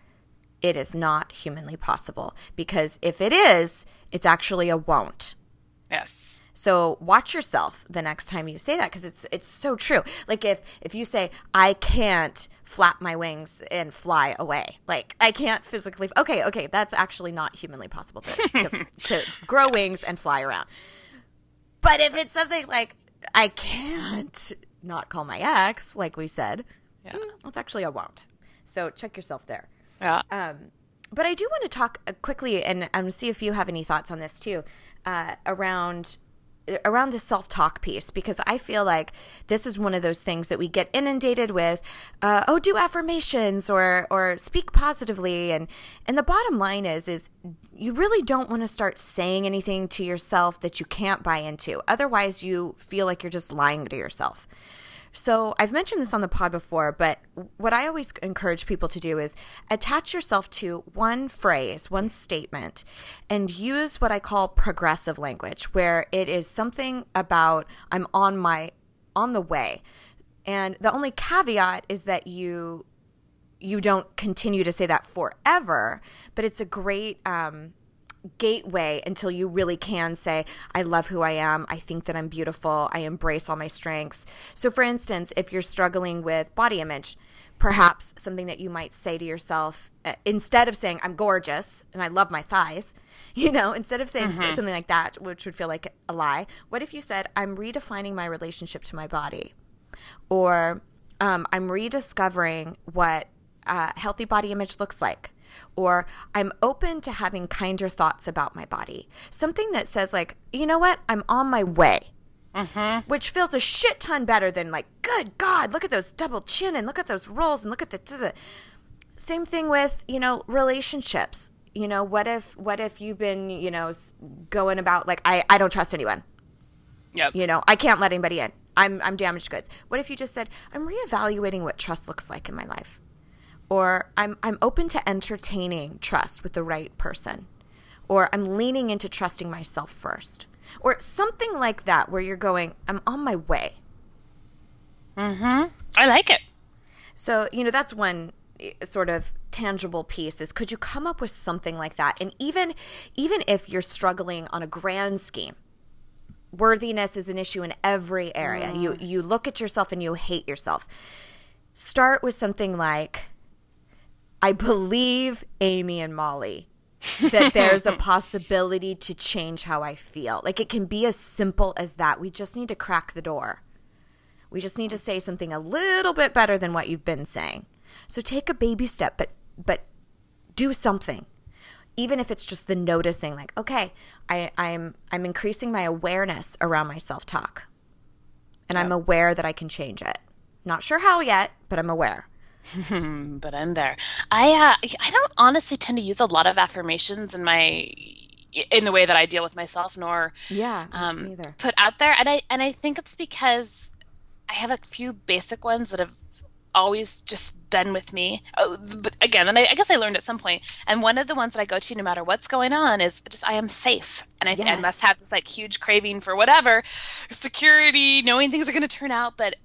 it is not humanly possible because if it is, it's actually a won't. Yes. So watch yourself the next time you say that because it's it's so true. Like if if you say I can't flap my wings and fly away, like I can't physically. Okay, okay, that's actually not humanly possible to to, to grow yes. wings and fly around. But if it's something like I can't not call my ex, like we said, yeah, mm, it's actually a won't. So check yourself there. Yeah. Um, but I do want to talk uh, quickly and um, see if you have any thoughts on this too, uh, around around the self-talk piece because I feel like this is one of those things that we get inundated with. Uh, oh, do affirmations or or speak positively, and and the bottom line is is you really don't want to start saying anything to yourself that you can't buy into. Otherwise, you feel like you're just lying to yourself. So I've mentioned this on the pod before, but what I always encourage people to do is attach yourself to one phrase, one statement, and use what I call progressive language, where it is something about I'm on my on the way. And the only caveat is that you you don't continue to say that forever, but it's a great um, gateway until you really can say, I love who I am. I think that I'm beautiful. I embrace all my strengths. So, for instance, if you're struggling with body image, perhaps something that you might say to yourself uh, instead of saying, I'm gorgeous and I love my thighs, you know, instead of saying mm-hmm. something like that, which would feel like a lie, what if you said, I'm redefining my relationship to my body? Or um, I'm rediscovering what uh, healthy body image looks like or I'm open to having kinder thoughts about my body. Something that says, like, you know what, I'm on my way. Mm-hmm. Which feels a shit ton better than like, good God, look at those double chin and look at those rolls and look at the. Same thing with you know relationships. You know what if what if you've been you know going about like I I don't trust anyone. Yep. You know I can't let anybody in. I'm I'm damaged goods. What if you just said I'm reevaluating what trust looks like in my life? Or I'm I'm open to entertaining trust with the right person or I'm leaning into trusting myself first or something like that where you're going I'm on my way. Mhm. I like it. So, you know, that's one eh, sort of tangible piece is could you come up with something like that and even even if you're struggling on a grand scheme worthiness is an issue in every area mm. you you look at yourself and you hate yourself start with something like I believe Amy and Molly that there's a possibility to change how I feel. Like it can be as simple as that. We just need to crack the door. We just need to say something a little bit better than what you've been saying. So take a baby step, but but do something. Even if it's just the noticing, like, okay, I, I'm I'm increasing my awareness around my self talk. And yep. I'm aware that I can change it. Not sure how yet, but I'm aware. but I'm there. I uh, I don't honestly tend to use a lot of affirmations in my in the way that I deal with myself, nor yeah, um, put out there. And I and I think it's because I have a few basic ones that have always just been with me. Oh, but again, and I, I, guess I learned at some point. And one of the ones that I go to, no matter what's going on, is just I am safe, and I, yes. I must have this like huge craving for whatever security, knowing things are going to turn out. But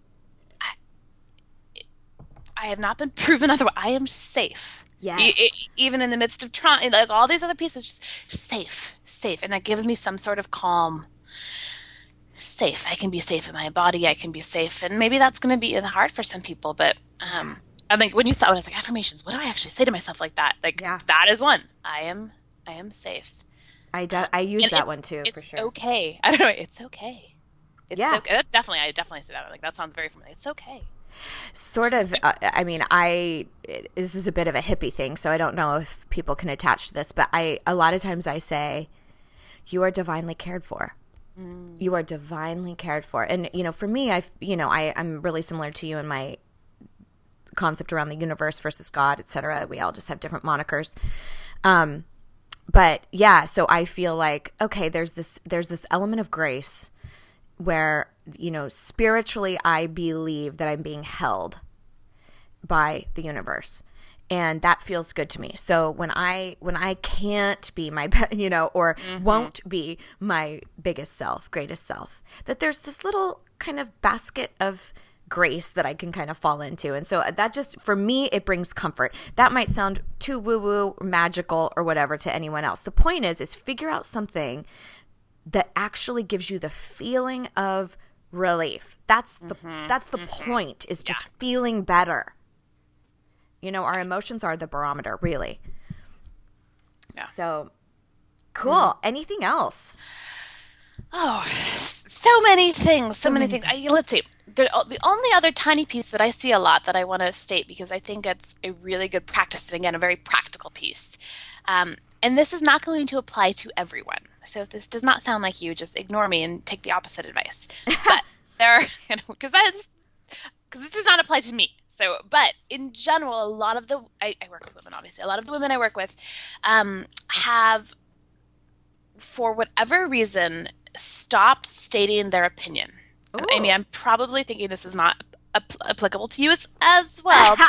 I have not been proven otherwise. I am safe. Yes. E- even in the midst of trying, like all these other pieces, just, just safe, safe, and that gives me some sort of calm. Safe. I can be safe in my body. I can be safe, and maybe that's going to be hard for some people. But um, I think when you thought when I was like affirmations, what do I actually say to myself like that? Like yeah. that is one. I am. I am safe. I do, I use and that one too. It's for sure. It's okay. I don't know. It's okay. It's yeah. okay. Definitely, I definitely say that. Like that sounds very familiar. It's okay sort of uh, i mean i this is a bit of a hippie thing so i don't know if people can attach to this but i a lot of times i say you are divinely cared for. Mm. you are divinely cared for. And you know for me i you know i i'm really similar to you in my concept around the universe versus god etc we all just have different monikers. Um but yeah so i feel like okay there's this there's this element of grace where you know spiritually i believe that i'm being held by the universe and that feels good to me so when i when i can't be my you know or mm-hmm. won't be my biggest self greatest self that there's this little kind of basket of grace that I can kind of fall into. And so that just, for me, it brings comfort. That might sound too woo woo, magical, or whatever to anyone else. The point is, is figure out something that actually gives you the feeling of relief. That's the mm-hmm. that's the mm-hmm. point is just yeah. feeling better. You know, our emotions are the barometer, really. Yeah. So cool. Mm. Anything else? Oh, so many things. So, so many, many things. I, let's see. The, the only other tiny piece that I see a lot that I want to state because I think it's a really good practice and again a very practical piece. Um, and this is not going to apply to everyone So if this does not sound like you, just ignore me and take the opposite advice. But there are, you know, because that's because this does not apply to me. So, but in general, a lot of the I, I, work with women, obviously. A lot of the women I work with um, have, for whatever reason, stopped stating their opinion. Ooh. mean, I'm probably thinking this is not applicable to you as, as well.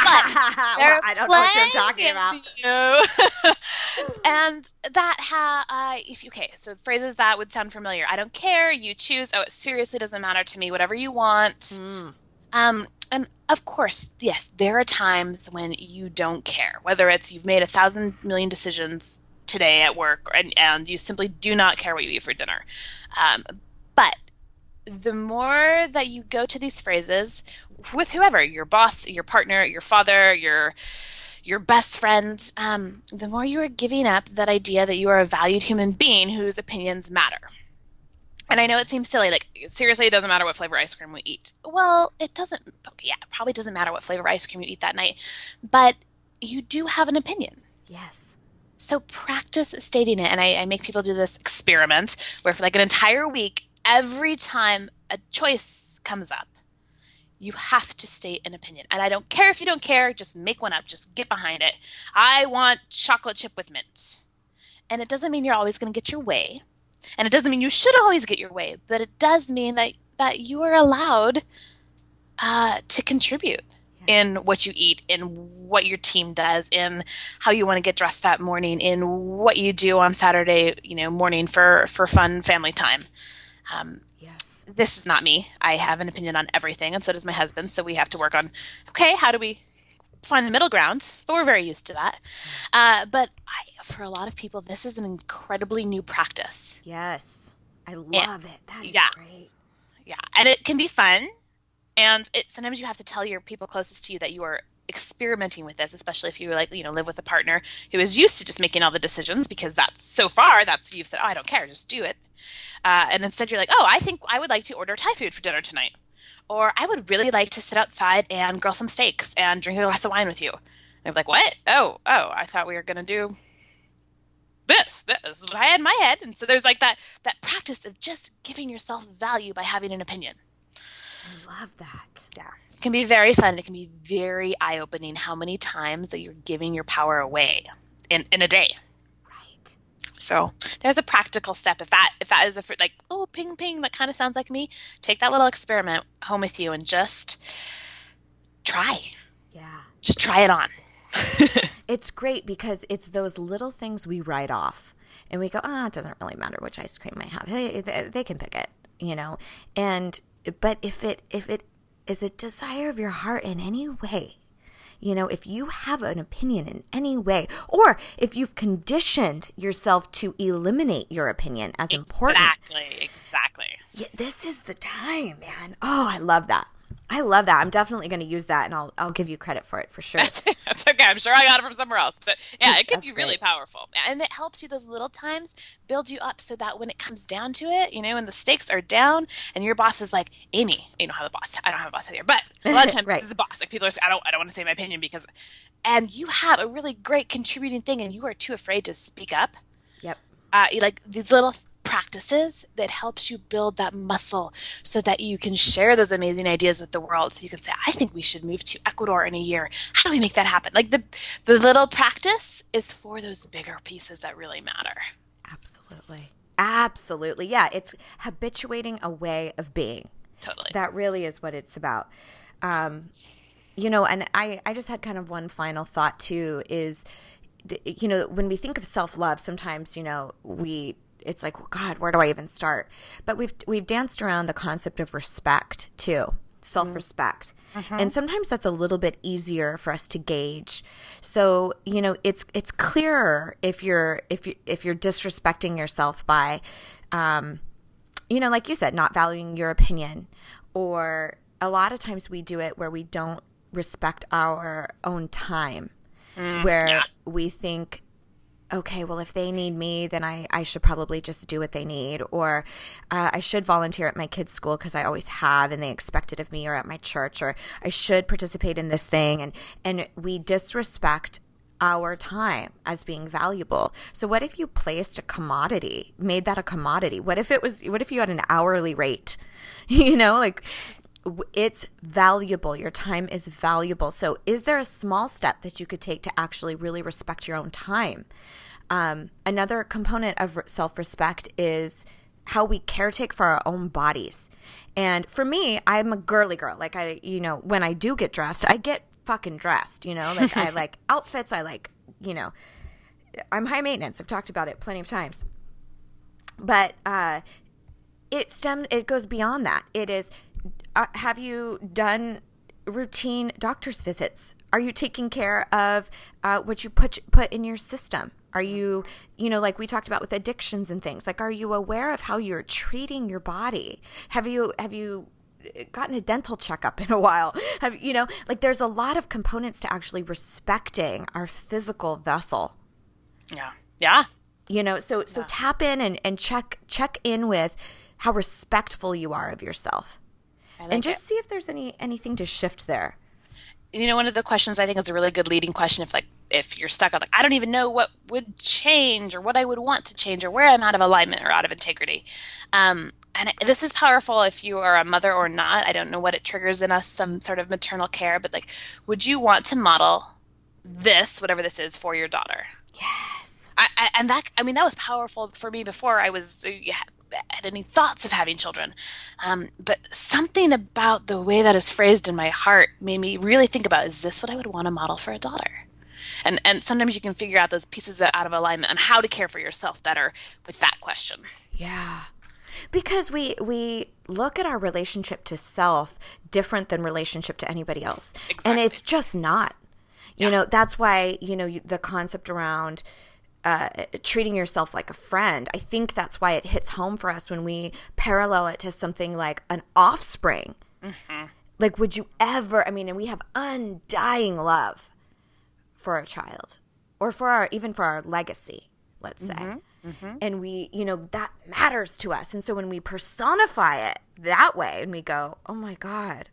But well, I don't know what you're talking about. and that ha uh, if you okay, so phrases that would sound familiar. I don't care. You choose. Oh, it seriously doesn't matter to me. Whatever you want. Mm. Um, and of course, yes, there are times when you don't care. Whether it's you've made a thousand million decisions today at work, and, and you simply do not care what you eat for dinner. Um, but the more that you go to these phrases with whoever your boss, your partner, your father, your your best friend, um, the more you are giving up that idea that you are a valued human being whose opinions matter. And I know it seems silly, like seriously, it doesn't matter what flavor ice cream we eat. Well, it doesn't. Yeah, it probably doesn't matter what flavor ice cream you eat that night, but you do have an opinion. Yes. So practice stating it, and I, I make people do this experiment where for like an entire week, every time a choice comes up, you have to state an opinion. And I don't care if you don't care, just make one up, just get behind it. I want chocolate chip with mint. And it doesn't mean you're always going to get your way. And it doesn't mean you should always get your way, but it does mean that, that you are allowed uh, to contribute in what you eat, in what your team does, in how you want to get dressed that morning, in what you do on Saturday, you know, morning for, for fun family time. Um, this is not me. I have an opinion on everything, and so does my husband. So we have to work on, okay, how do we find the middle ground? But we're very used to that. Uh, but I, for a lot of people, this is an incredibly new practice. Yes, I love and, it. That is yeah, great. Yeah, and it can be fun. And it, sometimes you have to tell your people closest to you that you are experimenting with this, especially if you like, you know, live with a partner who is used to just making all the decisions because that's so far that's you've said, oh, I don't care, just do it. Uh, and instead you're like, oh, I think I would like to order Thai food for dinner tonight. Or I would really like to sit outside and grill some steaks and drink a glass of wine with you. And I'm like, what? Oh, oh, I thought we were going to do this. This is what I had in my head. And so there's like that, that practice of just giving yourself value by having an opinion. I love that. Yeah. It can be very fun. It can be very eye opening how many times that you're giving your power away in, in a day. Right. So there's a practical step. If that if that is a like oh ping ping that kind of sounds like me, take that little experiment home with you and just try. Yeah. Just try it on. it's great because it's those little things we write off and we go, ah, oh, it doesn't really matter which ice cream I have. They, they, they can pick it, you know. And but if it if it is a desire of your heart in any way, you know, if you have an opinion in any way, or if you've conditioned yourself to eliminate your opinion as important. Exactly, exactly. Yeah, this is the time, man. Oh, I love that. I love that. I'm definitely going to use that, and I'll I'll give you credit for it for sure. That's, that's okay. I'm sure I got it from somewhere else, but yeah, it can be really powerful, and it helps you. Those little times build you up, so that when it comes down to it, you know, when the stakes are down, and your boss is like, "Amy, you don't have a boss. I don't have a boss either." But a lot of times, right. this is a boss. Like people are, saying, "I don't, I don't want to say my opinion because," and you have a really great contributing thing, and you are too afraid to speak up. Yep. Uh, like these little practices that helps you build that muscle so that you can share those amazing ideas with the world. So you can say i think we should move to ecuador in a year. How do we make that happen? Like the the little practice is for those bigger pieces that really matter. Absolutely. Absolutely. Yeah it's habituating a way of being. Totally. That really is what it's about. Um you know and i i just had kind of one final thought too is you know when we think of self-love sometimes you know we it's like, God, where do I even start? But we've we've danced around the concept of respect too, self respect. Mm-hmm. And sometimes that's a little bit easier for us to gauge. So, you know, it's it's clearer if you're if you if you're disrespecting yourself by um you know, like you said, not valuing your opinion or a lot of times we do it where we don't respect our own time. Mm, where yeah. we think okay, well, if they need me, then I, I should probably just do what they need. Or uh, I should volunteer at my kids' school because I always have and they expect it of me, or at my church, or I should participate in this thing. And, and we disrespect our time as being valuable. So what if you placed a commodity, made that a commodity? What if it was what if you had an hourly rate? You know, like it's valuable. Your time is valuable. So is there a small step that you could take to actually really respect your own time? Um, another component of self-respect is how we caretake for our own bodies. And for me, I'm a girly girl. Like I, you know, when I do get dressed, I get fucking dressed, you know? Like I like outfits, I like, you know, I'm high maintenance. I've talked about it plenty of times. But uh it stems it goes beyond that. It is uh, have you done routine doctor's visits? Are you taking care of uh, what you put put in your system? Are you, you know, like we talked about with addictions and things? Like, are you aware of how you're treating your body? Have you have you gotten a dental checkup in a while? Have you know, like there's a lot of components to actually respecting our physical vessel. Yeah. Yeah. You know, so so yeah. tap in and and check check in with how respectful you are of yourself. Like and just it. see if there's any anything to shift there. You know one of the questions i think is a really good leading question if like if you're stuck on like i don't even know what would change or what i would want to change or where i'm out of alignment or out of integrity. Um, and this is powerful if you are a mother or not. I don't know what it triggers in us some sort of maternal care but like would you want to model this whatever this is for your daughter? Yes. I, I, and that i mean that was powerful for me before i was uh, had any thoughts of having children. Um, but something about the way that is phrased in my heart made me really think about is this what I would want to model for a daughter? And, and sometimes you can figure out those pieces that are out of alignment on how to care for yourself better with that question. Yeah. Because we we look at our relationship to self different than relationship to anybody else. Exactly. And it's just not. You yeah. know, that's why, you know, the concept around uh, treating yourself like a friend. I think that's why it hits home for us when we parallel it to something like an offspring. Mm-hmm. Like, would you ever? I mean, and we have undying love for a child, or for our even for our legacy. Let's say. Mm-hmm. Mm-hmm. And we, you know, that matters to us. And so when we personify it that way and we go, oh my God,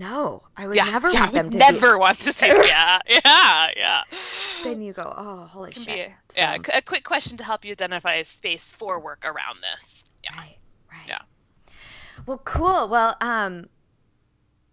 no, I would yeah, never yeah, want them to never want to see. yeah, yeah, yeah. Then you go, oh, holy shit. A, so, yeah, a quick question to help you identify a space for work around this. Yeah. Right, right. Yeah. Well, cool. Well, um,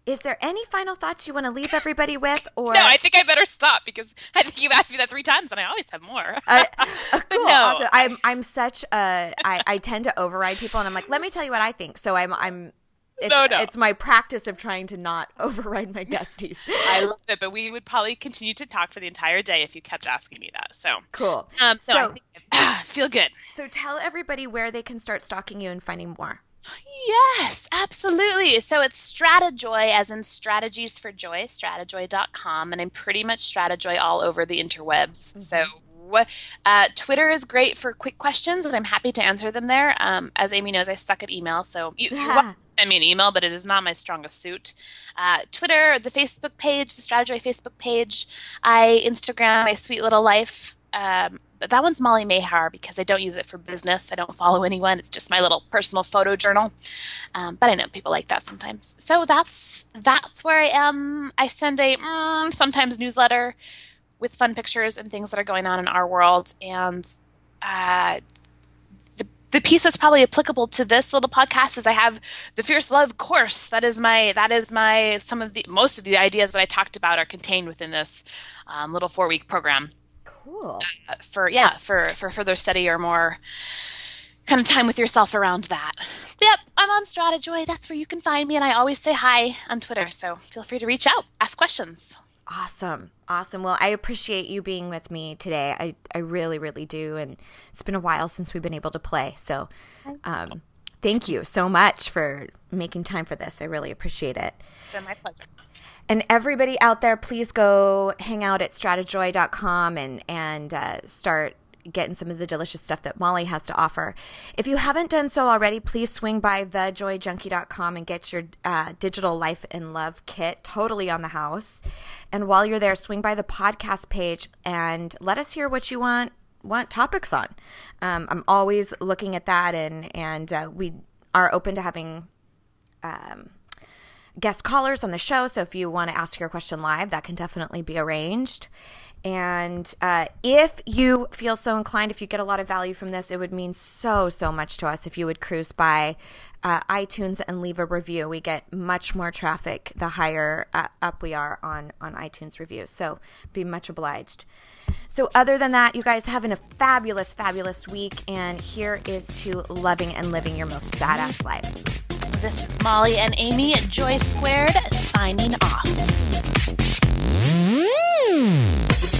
is there any final thoughts you want to leave everybody with or no i think i better stop because i think you asked me that three times and i always have more uh, uh, cool. no also, i'm i'm such a I, I tend to override people and i'm like let me tell you what i think so i'm i'm it's, no, no. it's my practice of trying to not override my guesties. I love it, but we would probably continue to talk for the entire day if you kept asking me that. So cool. Um, so, so I feel good. So tell everybody where they can start stalking you and finding more. Yes, absolutely. So it's Stratejoy, as in strategies for joy, stratejoy.com. And I'm pretty much Stratejoy all over the interwebs. Mm-hmm. So uh, Twitter is great for quick questions, and I'm happy to answer them there. Um, as Amy knows, I suck at email, so you, yeah. Send me an email, but it is not my strongest suit. Uh, Twitter, the Facebook page, the Stratejoy Facebook page. I Instagram my sweet little life. Um, but that one's Molly Mahar because I don't use it for business. I don't follow anyone. It's just my little personal photo journal. Um, but I know people like that sometimes. So that's that's where I am. I send a mm, sometimes newsletter with fun pictures and things that are going on in our world. And uh, the piece that's probably applicable to this little podcast is I have the Fierce Love course. That is my that is my some of the most of the ideas that I talked about are contained within this um, little four week program. Cool. Uh, for yeah for for further study or more kind of time with yourself around that. Yep, I'm on Stratejoy. That's where you can find me, and I always say hi on Twitter. So feel free to reach out, ask questions. Awesome. Awesome. Well, I appreciate you being with me today. I, I really, really do. And it's been a while since we've been able to play. So um, thank you so much for making time for this. I really appreciate it. It's been my pleasure. And everybody out there, please go hang out at stratejoy.com and, and uh, start getting some of the delicious stuff that Molly has to offer. If you haven't done so already, please swing by thejoyjunkie.com and get your uh, digital life and love kit totally on the house. And while you're there, swing by the podcast page and let us hear what you want want topics on. Um, I'm always looking at that, and and uh, we are open to having. Um, guest callers on the show. So if you want to ask your question live, that can definitely be arranged. And uh, if you feel so inclined, if you get a lot of value from this, it would mean so, so much to us if you would cruise by uh, iTunes and leave a review. We get much more traffic the higher uh, up we are on, on iTunes reviews. So be much obliged. So, other than that, you guys having a fabulous, fabulous week. And here is to loving and living your most badass life. This is Molly and Amy at Joy Squared signing off. Mm.